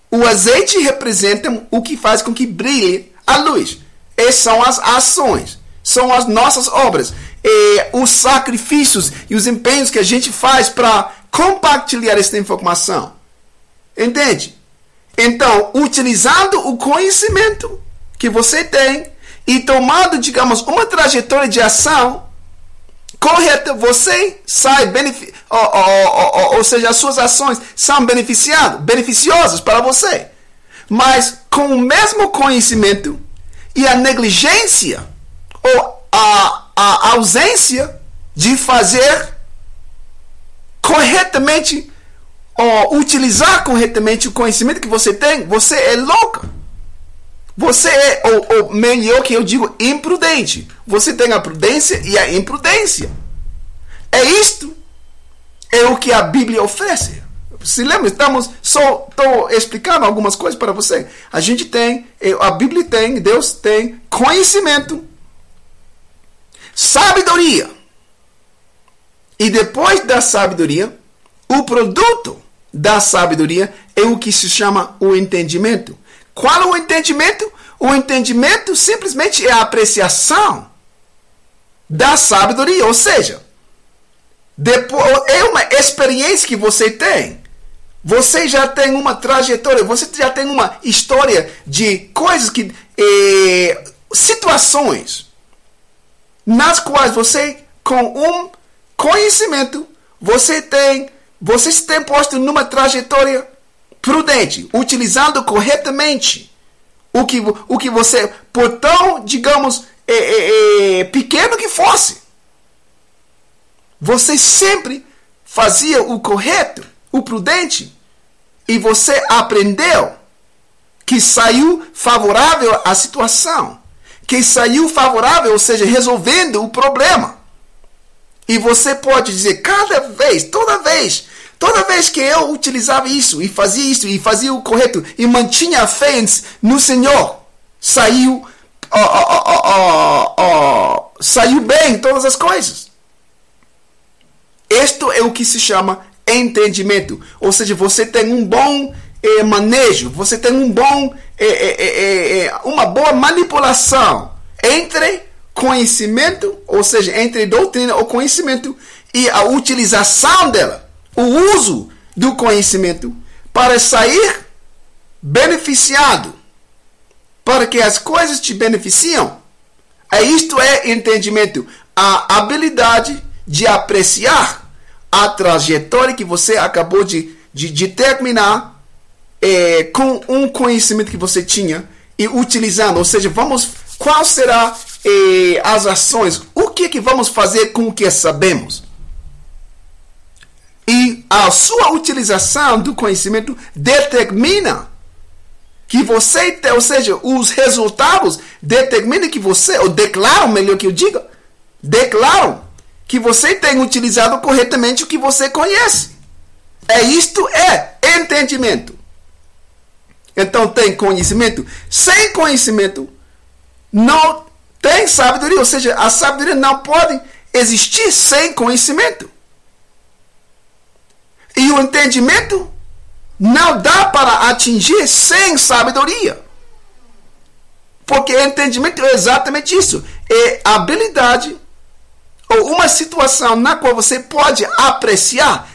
O azeite representa o que faz com que brilhe a luz. Essas são as ações, são as nossas obras, e os sacrifícios e os empenhos que a gente faz para compartilhar essa informação. Entende? Então, utilizando o conhecimento que você tem e tomando, digamos, uma trajetória de ação correta, você sai benefici ou, ou, ou, ou seja, as suas ações são beneficiadas, beneficiosas para você. Mas com o mesmo conhecimento e a negligência ou a, a ausência de fazer corretamente ou utilizar corretamente o conhecimento que você tem, você é louca. Você é, ou, ou melhor que eu digo, imprudente. Você tem a prudência e a imprudência. É isto é o que a Bíblia oferece. Se lembra, estamos só estou explicando algumas coisas para você. A gente tem, a Bíblia tem, Deus tem conhecimento, sabedoria. E depois da sabedoria, o produto da sabedoria é o que se chama o entendimento. Qual o entendimento? O entendimento simplesmente é a apreciação da sabedoria, ou seja, depois, é uma experiência que você tem. Você já tem uma trajetória, você já tem uma história de coisas que. Eh, situações nas quais você, com um conhecimento, você tem você se tem posto numa trajetória prudente, utilizando corretamente o que, o que você, por tão, digamos, é, é, é, pequeno que fosse, você sempre fazia o correto, o prudente, e você aprendeu que saiu favorável à situação, que saiu favorável, ou seja, resolvendo o problema. E você pode dizer cada vez, toda vez toda vez que eu utilizava isso e fazia isso e fazia o correto e mantinha a fé no Senhor, saiu, saiu bem todas as coisas. Isto é o que se chama entendimento. Ou seja, você tem um bom eh, manejo, você tem um bom, eh, eh, uma boa manipulação entre conhecimento, ou seja, entre doutrina ou conhecimento e a utilização dela, o uso do conhecimento para sair beneficiado, para que as coisas te beneficiam. É isto é entendimento, a habilidade de apreciar a trajetória que você acabou de, de, de terminar é, com um conhecimento que você tinha e utilizando. Ou seja, vamos, qual será é, as ações? O que que vamos fazer com o que sabemos? E a sua utilização do conhecimento determina que você, ou seja, os resultados determinam que você, ou declaram, melhor que eu diga, declaram que você tem utilizado corretamente o que você conhece. É isto é entendimento. Então tem conhecimento. Sem conhecimento não tem sabedoria, ou seja, a sabedoria não pode existir sem conhecimento. E o entendimento não dá para atingir sem sabedoria. Porque entendimento é exatamente isso. É habilidade ou uma situação na qual você pode apreciar,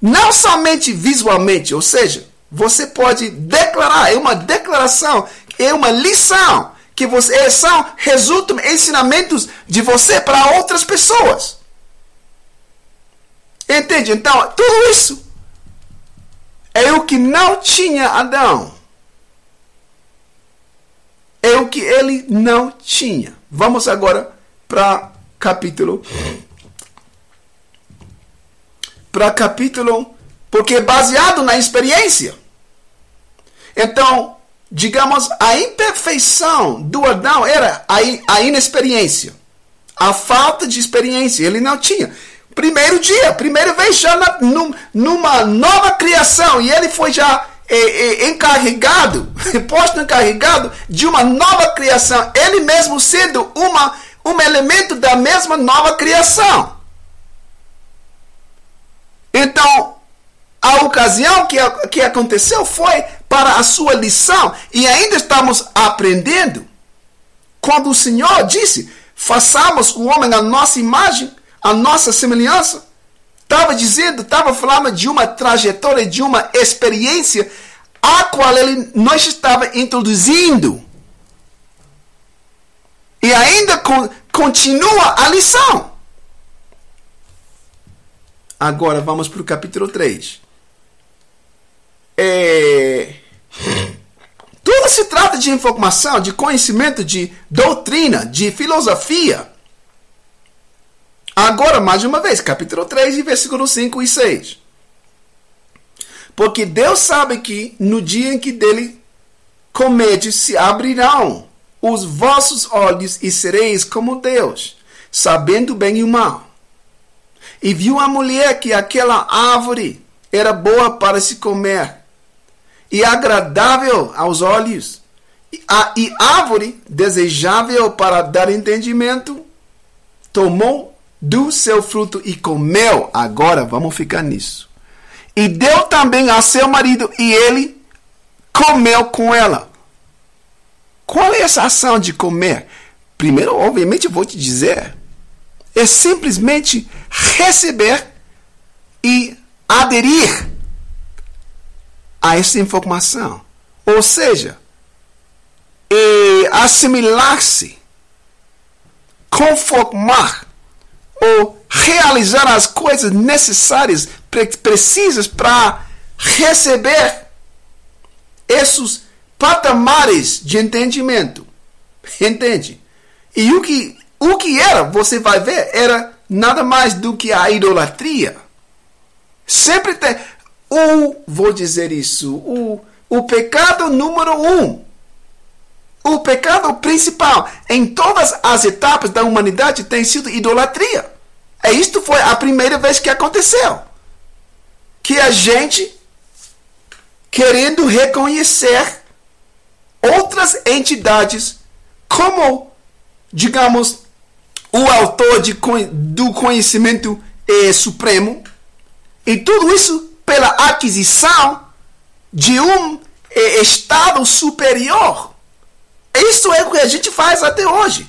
não somente visualmente, ou seja, você pode declarar, é uma declaração, é uma lição que você são resultam ensinamentos de você para outras pessoas. Entende? Então, tudo isso é o que não tinha Adão. É o que ele não tinha. Vamos agora para capítulo. Para capítulo, porque é baseado na experiência. Então, digamos, a imperfeição do Adão era a, a inexperiência, a falta de experiência. Ele não tinha. Primeiro dia, primeira vez já na, num, numa nova criação, e ele foi já é, é, encarregado, [LAUGHS] posto encarregado de uma nova criação, ele mesmo sendo uma um elemento da mesma nova criação. Então, a ocasião que, que aconteceu foi para a sua lição e ainda estamos aprendendo. Quando o Senhor disse: façamos o homem a nossa imagem, a nossa semelhança, estava dizendo, estava falando de uma trajetória, de uma experiência a qual ele nos estava introduzindo. E ainda con continua a lição. Agora vamos para o capítulo 3. É... Tudo se trata de informação, de conhecimento, de doutrina, de filosofia. Agora, mais uma vez, capítulo 3, versículos 5 e 6. Porque Deus sabe que no dia em que dele comedes se abrirão os vossos olhos e sereis como Deus, sabendo bem e o mal. E viu a mulher que aquela árvore era boa para se comer e agradável aos olhos, e, a, e árvore desejável para dar entendimento, tomou do seu fruto e comeu. Agora vamos ficar nisso. E deu também a seu marido, e ele comeu com ela. Qual é essa ação de comer? Primeiro, obviamente, vou te dizer, é simplesmente receber e aderir a essa informação. Ou seja, assimilar-se, conformar ou realizar as coisas necessárias, precisas para receber esses patamares de entendimento. [LAUGHS] Entende? E o que, o que era, você vai ver, era nada mais do que a idolatria. Sempre tem. O, vou dizer isso, o, o pecado número um, o pecado principal em todas as etapas da humanidade tem sido idolatria. E isto foi a primeira vez que aconteceu que a gente querendo reconhecer outras entidades como, digamos, o autor de, do conhecimento eh, supremo, e tudo isso pela aquisição de um eh, estado superior. Isso é o que a gente faz até hoje.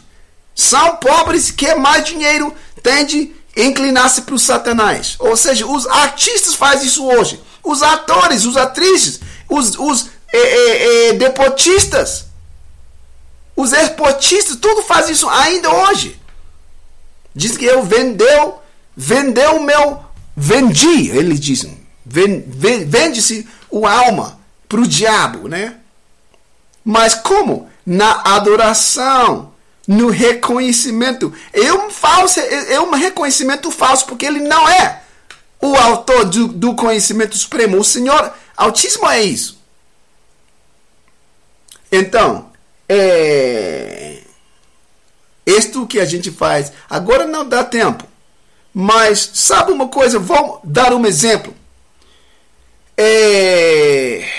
São pobres que mais dinheiro tende a inclinar-se para o Satanás. Ou seja, os artistas fazem isso hoje. Os atores, os atrizes, os, os eh, eh, eh deportistas, os esportistas, tudo faz isso ainda hoje. Diz que eu vendeu, vendeu o meu, vendi, eles dizem, vende-se o alma para o diabo, né? Mas como? Na adoração, no reconhecimento. É um, falso, é um reconhecimento falso, porque ele não é o autor do, do conhecimento supremo. O Senhor Altíssimo é isso. Então, é. Isto que a gente faz. Agora não dá tempo. Mas sabe uma coisa? Vamos dar um exemplo. É...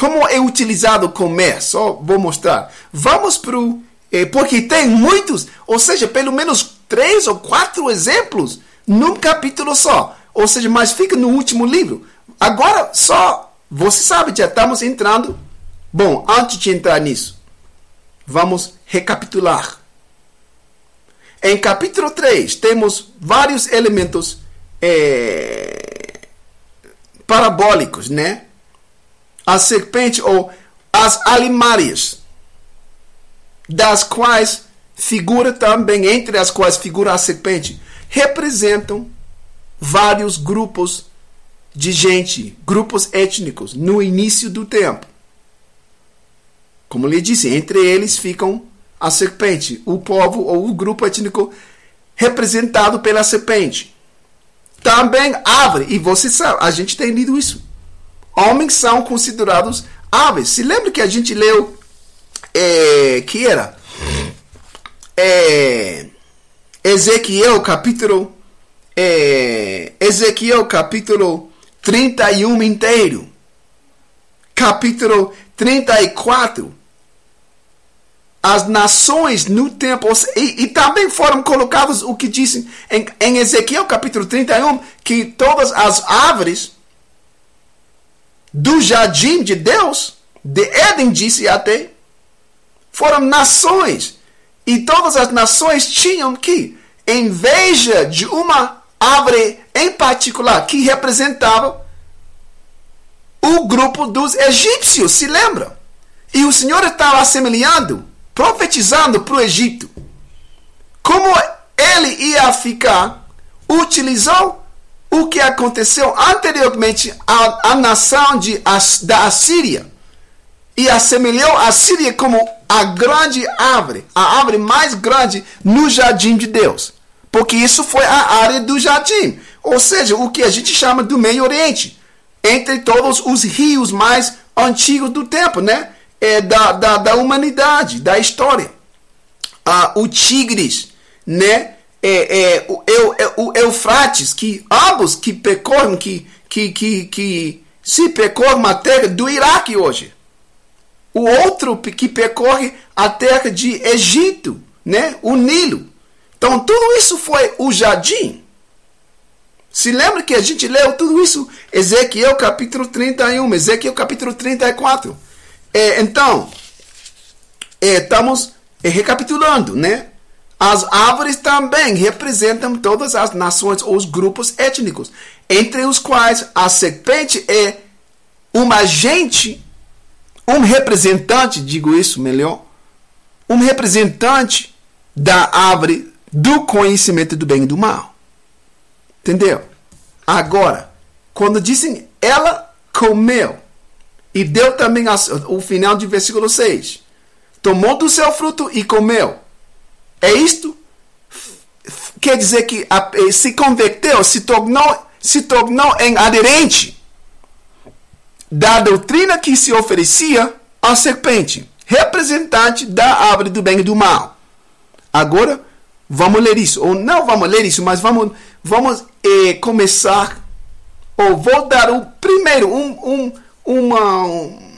Como é utilizado o comércio? Só vou mostrar. Vamos para o. É, porque tem muitos, ou seja, pelo menos três ou quatro exemplos num capítulo só. Ou seja, mas fica no último livro. Agora só, você sabe, já estamos entrando. Bom, antes de entrar nisso, vamos recapitular. Em capítulo 3, temos vários elementos é, parabólicos, né? A serpente ou as alimárias, das quais figura também, entre as quais figura a serpente, representam vários grupos de gente, grupos étnicos, no início do tempo. Como lhe disse, entre eles ficam a serpente, o povo ou o grupo étnico representado pela serpente. Também árvore, e você sabe, a gente tem lido isso. Homens são considerados aves. Se lembra que a gente leu é, que era? É, Ezequiel capítulo é, Ezequiel capítulo 31 inteiro, capítulo 34 as nações no tempo, e, e, também foram colocados o que dizem em, em Ezequiel capítulo 31, que todas as árvores do jardim de Deus, de Éden disse até, foram nações. E todas as nações tinham que inveja de uma árvore em particular, que representava o grupo dos egípcios, se lembra? E o Senhor estava assemelhando profetizando para o Egito. Como ele ia ficar, utilizou o que aconteceu anteriormente à, à nação de, da Assíria e assemelhou a Síria como a grande árvore, a árvore mais grande no jardim de Deus. Porque isso foi a área do jardim, ou seja, o que a gente chama do Meio Oriente, entre todos os rios mais antigos do tempo, né? é, da, da, da humanidade, da história. Ah, o Tigres, né? É, é, o, é, o Eufrates, que ambos que percorrem, que, que, que, que se percorrem a terra do Iraque hoje. O outro que percorre a terra de Egito, né? o Nilo. Então, tudo isso foi o jardim. Se lembra que a gente leu tudo isso? Ezequiel capítulo 31, Ezequiel capítulo 34. É, então, é, estamos é, recapitulando, né? As árvores também representam todas as nações ou os grupos étnicos, entre os quais a serpente é um agente, um representante, digo isso melhor, um representante da árvore do conhecimento do bem e do mal. Entendeu? Agora, quando dizem ela comeu, e deu também o final de versículo 6. Tomou do seu fruto e comeu. É isto? Quer dizer que eh, se converteu, se tornou, se tornou em aderente da doutrina que se oferecia à serpente, representante da árvore do bem e do mal. Agora, vamos ler isso. Ou não vamos ler isso, mas vamos, vamos eh, começar ou vou dar o primeiro, um, um, uma. Um,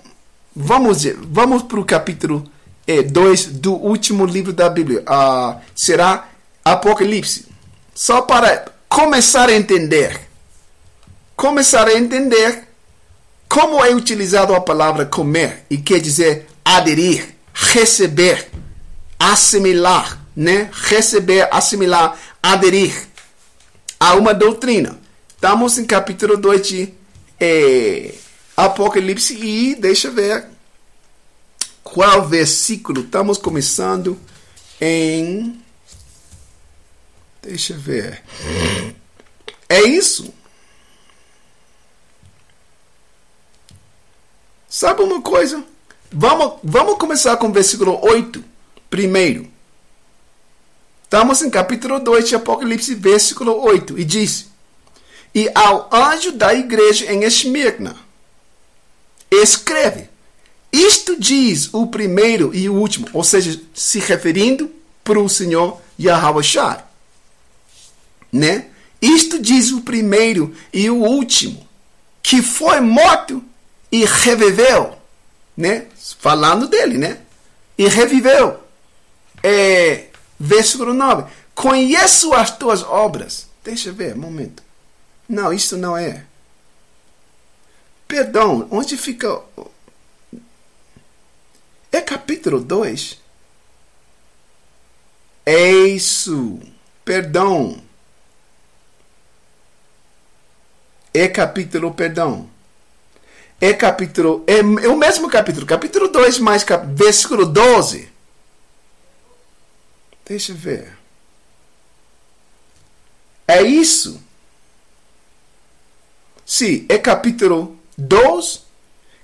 vamos vamos para o capítulo 2 é, do último livro da Bíblia. Uh, será Apocalipse. Só para começar a entender. Começar a entender como é utilizado a palavra comer e quer dizer aderir, receber, assimilar, né? Receber, assimilar, aderir a uma doutrina. Estamos em capítulo 2 de é, Apocalipse e deixa eu ver qual versículo. Estamos começando em. Deixa eu ver. É isso. Sabe uma coisa? Vamos, vamos começar com o versículo 8 primeiro. Estamos em capítulo 2 de Apocalipse, versículo 8, e diz: E ao anjo da igreja em Esmirna, escreve: Isto diz o primeiro e o último, ou seja, se referindo para o Senhor Yahweh Shai. Né? Isto diz o primeiro e o último, que foi morto e reviveu, né? Falando dele, né? E reviveu. É, versículo 9. Conheço as tuas obras. Deixa eu ver, um momento. Não, isso não é. Perdão, onde fica. É capítulo 2. É isso. Perdão. É capítulo, perdão é capítulo, é, é o mesmo capítulo, capítulo 2, mais cap, versículo 12. Deixa eu ver. É isso. Sim, é capítulo 2,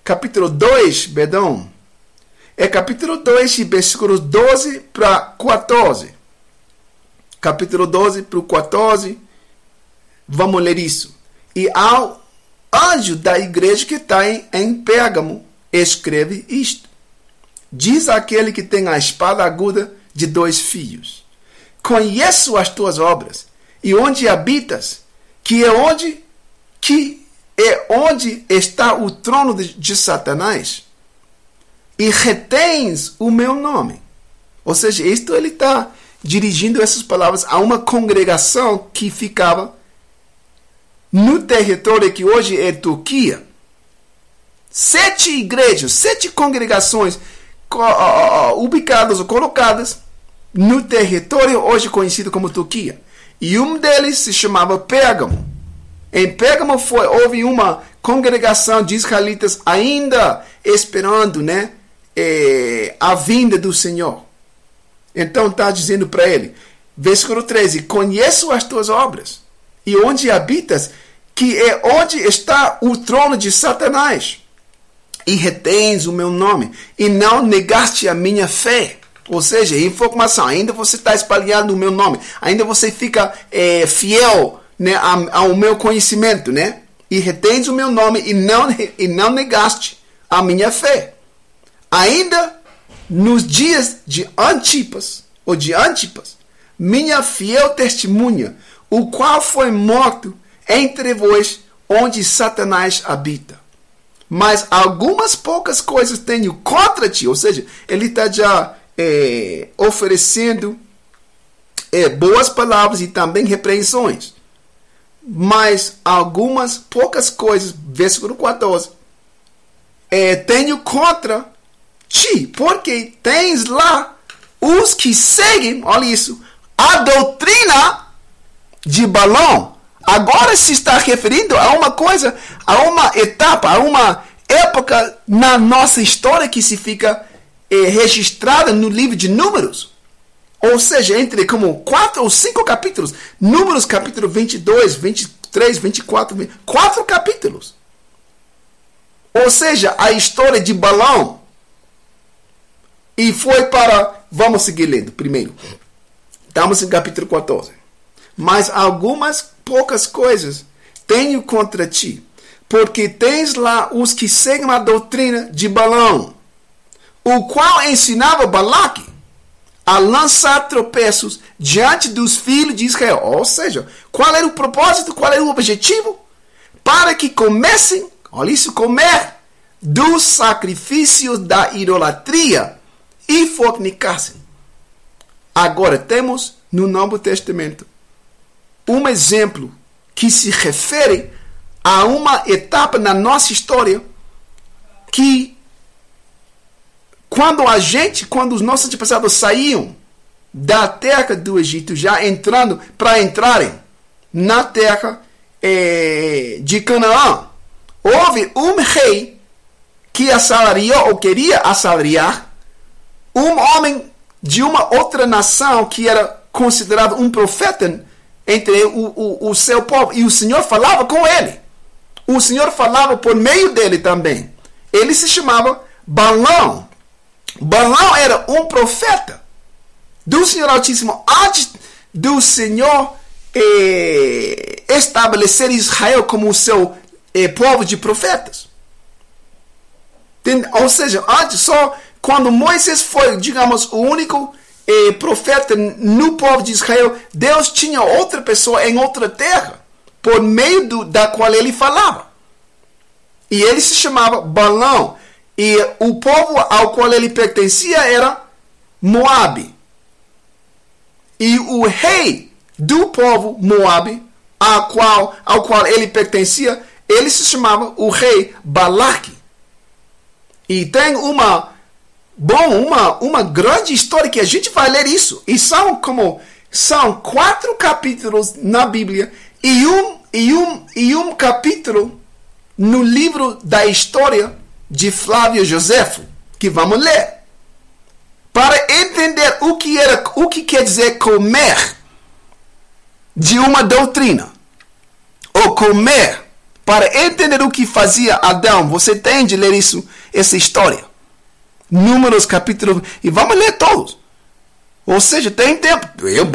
capítulo 2, perdão. É capítulo 2, versículos 12 para 14. Capítulo 12 para o 14. Vamos ler isso. E ao anjo da igreja que está em, em Pérgamo escreve isto. Diz aquele que tem a espada aguda de dois fios: Conheço as tuas obras e onde habitas, que é onde que é onde está o trono de, de Satanás, e retens o meu nome. Ou seja, isto ele está dirigindo essas palavras a uma congregação que ficava no território que hoje é Turquia, sete igrejas, sete congregações ubicadas ou colocadas no território hoje conhecido como Turquia. E um deles se chamava Pérgamo. Em Pérgamo foi, houve uma congregação de israelitas ainda esperando né, é, a vinda do Senhor. Então está dizendo para ele, versículo 13: Conheço as tuas obras e onde habitas, que é onde está o trono de Satanás. E retens o meu nome, e não negaste a minha fé. Ou seja, informação, ainda você está espalhando o meu nome, ainda você fica é, fiel né, ao meu conhecimento, né? E retens o meu nome e não, e não negaste a minha fé. Ainda nos dias de Antipas, ou de Antipas, minha fiel testemunha, o qual foi morto entre vós, onde Satanás habita. Mas algumas poucas coisas tenho contra ti, ou seja, ele está já é, oferecendo é, boas palavras e também repreensões. Mas algumas poucas coisas, versículo 14, é, tenho contra ti, porque tens lá os que seguem, olha isso, a doutrina de Balão. Agora se está referindo a uma coisa, a uma etapa, a uma época na nossa história que se fica eh, registrada no livro de Números. Ou seja, entre como quatro ou cinco capítulos. Números capítulo 22, 23, 24, 20, quatro capítulos. Ou seja, a história de Balão. E foi para. Vamos seguir lendo primeiro. Estamos em capítulo 14 mas algumas poucas coisas tenho contra ti, porque tens lá os que seguem a doutrina de Balão, o qual ensinava Balaque a lançar tropeços diante dos filhos de Israel. Ou seja, qual era o propósito, qual era o objetivo? para que comecem, olha isso, comer dos sacrifícios da idolatria e fornicassem. Agora temos no Novo Testamento um exemplo que se refere a uma etapa na nossa história que quando a gente, quando os nossos antepassados saíam da terra do Egito, já entrando para entrarem na terra eh, de Canaã, houve um rei que assalariou ou queria assalariar um homem de uma outra nação que era considerado um profeta entre o, o, o seu povo. E o Senhor falava com ele. O Senhor falava por meio dele também. Ele se chamava Balão. Balão era um profeta do Senhor Altíssimo antes do Senhor eh, estabelecer Israel como o seu eh, povo de profetas. Ou seja, antes só quando Moisés foi, digamos, o único eh, profeta no povo de Israel, Deus tinha outra pessoa em outra terra, por meio do, da qual ele falava. E ele se chamava Balão. E o povo ao qual ele pertencia era Moabe. E o rei do povo Moabe, ao qual, ao qual ele pertencia, ele se chamava o rei Balaque. E tem uma bom, uma, uma grande história que a gente vai ler isso. E são como são quatro capítulos na Bíblia e um e um e um capítulo no livro da história de Flávio Josefo, que vamos ler. Para entender o que era, o que quer dizer comer de uma doutrina. Ou comer para entender o que fazia Adão, você tem de ler isso, essa história. Números capítulo. E vamos ler todos. Ou seja, tem tempo. Eu,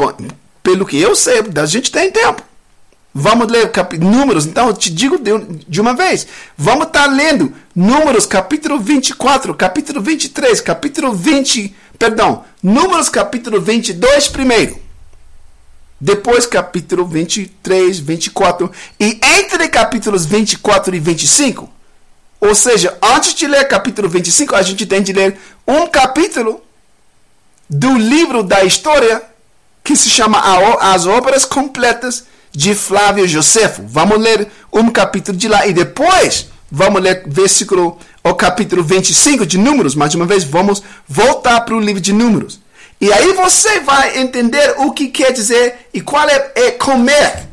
pelo que eu sei, a gente tem tempo. Vamos ler. Números, então eu te digo de, de uma vez. Vamos estar tá lendo Números capítulo 24, capítulo 23, capítulo 20. Perdão, Números capítulo 22 primeiro. Depois capítulo 23, 24. E entre capítulos 24 e 25 ou seja, antes de ler capítulo 25, a gente tem de ler um capítulo do livro da história que se chama As Obras Completas de Flávio Josefo. Vamos ler um capítulo de lá e depois vamos ler versículo, o capítulo 25 de Números. Mais uma vez, vamos voltar para o livro de Números. E aí você vai entender o que quer dizer e qual é, é comer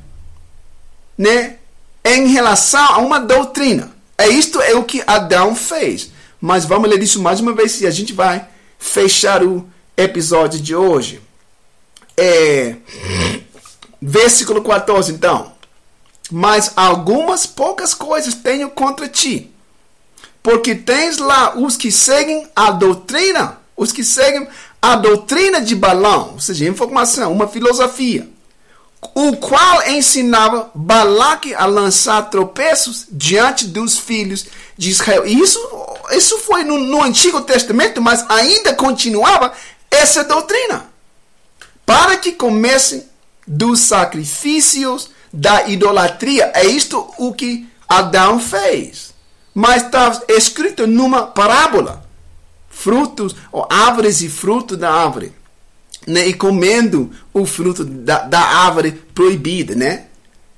né, em relação a uma doutrina. É isto é o que Adão fez. Mas vamos ler isso mais uma vez e a gente vai fechar o episódio de hoje. É, versículo 14, então. Mas algumas poucas coisas tenho contra ti. Porque tens lá os que seguem a doutrina, os que seguem a doutrina de Balão, ou seja, informação, uma filosofia o qual ensinava Balaque a lançar tropeços diante dos filhos de Israel. E isso, isso foi no, no Antigo Testamento, mas ainda continuava essa doutrina. Para que comecem dos sacrifícios da idolatria. É isto o que Adão fez. Mas está escrito numa parábola. Frutos, ou árvores e fruto da árvore né, e comendo o fruto da, da árvore proibida, né?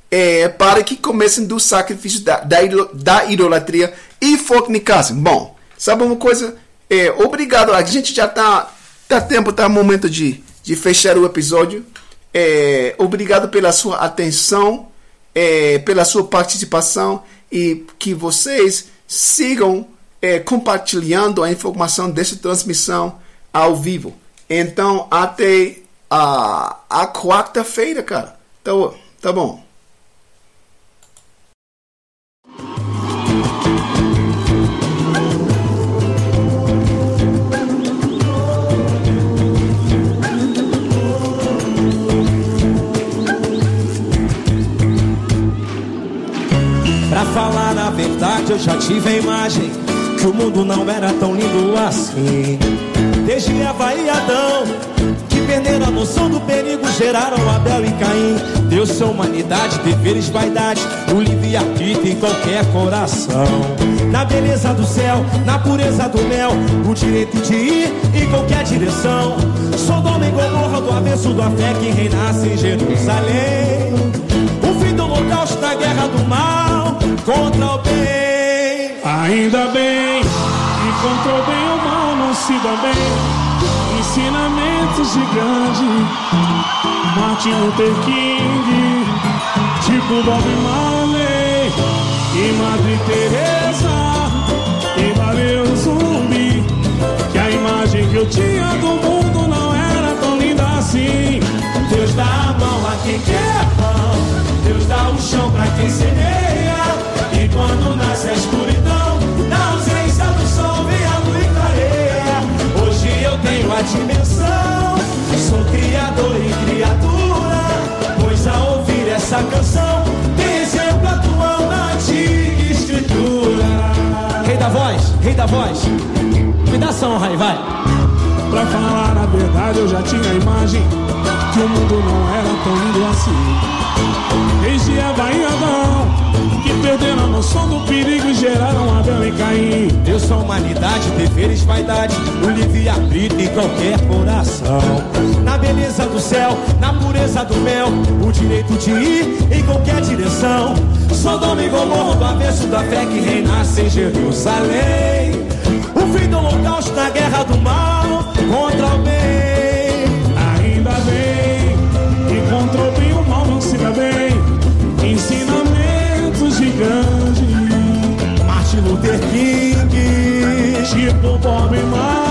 É, para que comecem do sacrifício da, da, da idolatria e fornicassem. Bom, sabe uma coisa? É, obrigado. A gente já está tá tempo, tá momento de, de fechar o episódio. É, obrigado pela sua atenção, é, pela sua participação e que vocês sigam é, compartilhando a informação dessa transmissão ao vivo. Então, até a, a quarta-feira, cara. Tá, tá bom. Pra falar a verdade, eu já tive a imagem que o mundo não era tão lindo assim. Desde Eva e Adão, que perderam a noção do perigo, geraram Abel e Caim. Deus são humanidade, deveres, vaidade, o livre-arbítrio em qualquer coração. Na beleza do céu, na pureza do mel, o direito de ir em qualquer direção. Sodoma e Gomorra do avesso da fé que reinasse em Jerusalém. O fim do holocausto da guerra do mal contra o bem. Ainda bem que contra o bem o mal se dá bem. Ensinamentos de grande Martin Luther King, tipo Bob Marley e Madre Teresa e valeu zumbi. Que a imagem que eu tinha do mundo não era tão linda assim. Deus dá a mão a quem quer pão, Deus dá o chão pra quem semeia. E quando nasce a escuridão, Dimensão, sou criador e criatura. Pois a ouvir essa canção, tem exemplo atual na antiga escritura. Rei da voz, rei da voz, me dá som, Rai, vai. Pra falar a verdade, eu já tinha a imagem que o mundo não era tão lindo assim. Desde Eva e Adão, que perderam a noção do perigo e geraram Abel e Caim. Deus são humanidade, deveres, vaidade, o livre-arbítrio em qualquer coração. Na beleza do céu, na pureza do mel, o direito de ir em qualquer direção. Sodoma e Gomorra do avesso da fé que reinasse em Jerusalém. O fim do holocausto da guerra do mar grande, Martin Luther King, tipo Bob Marley.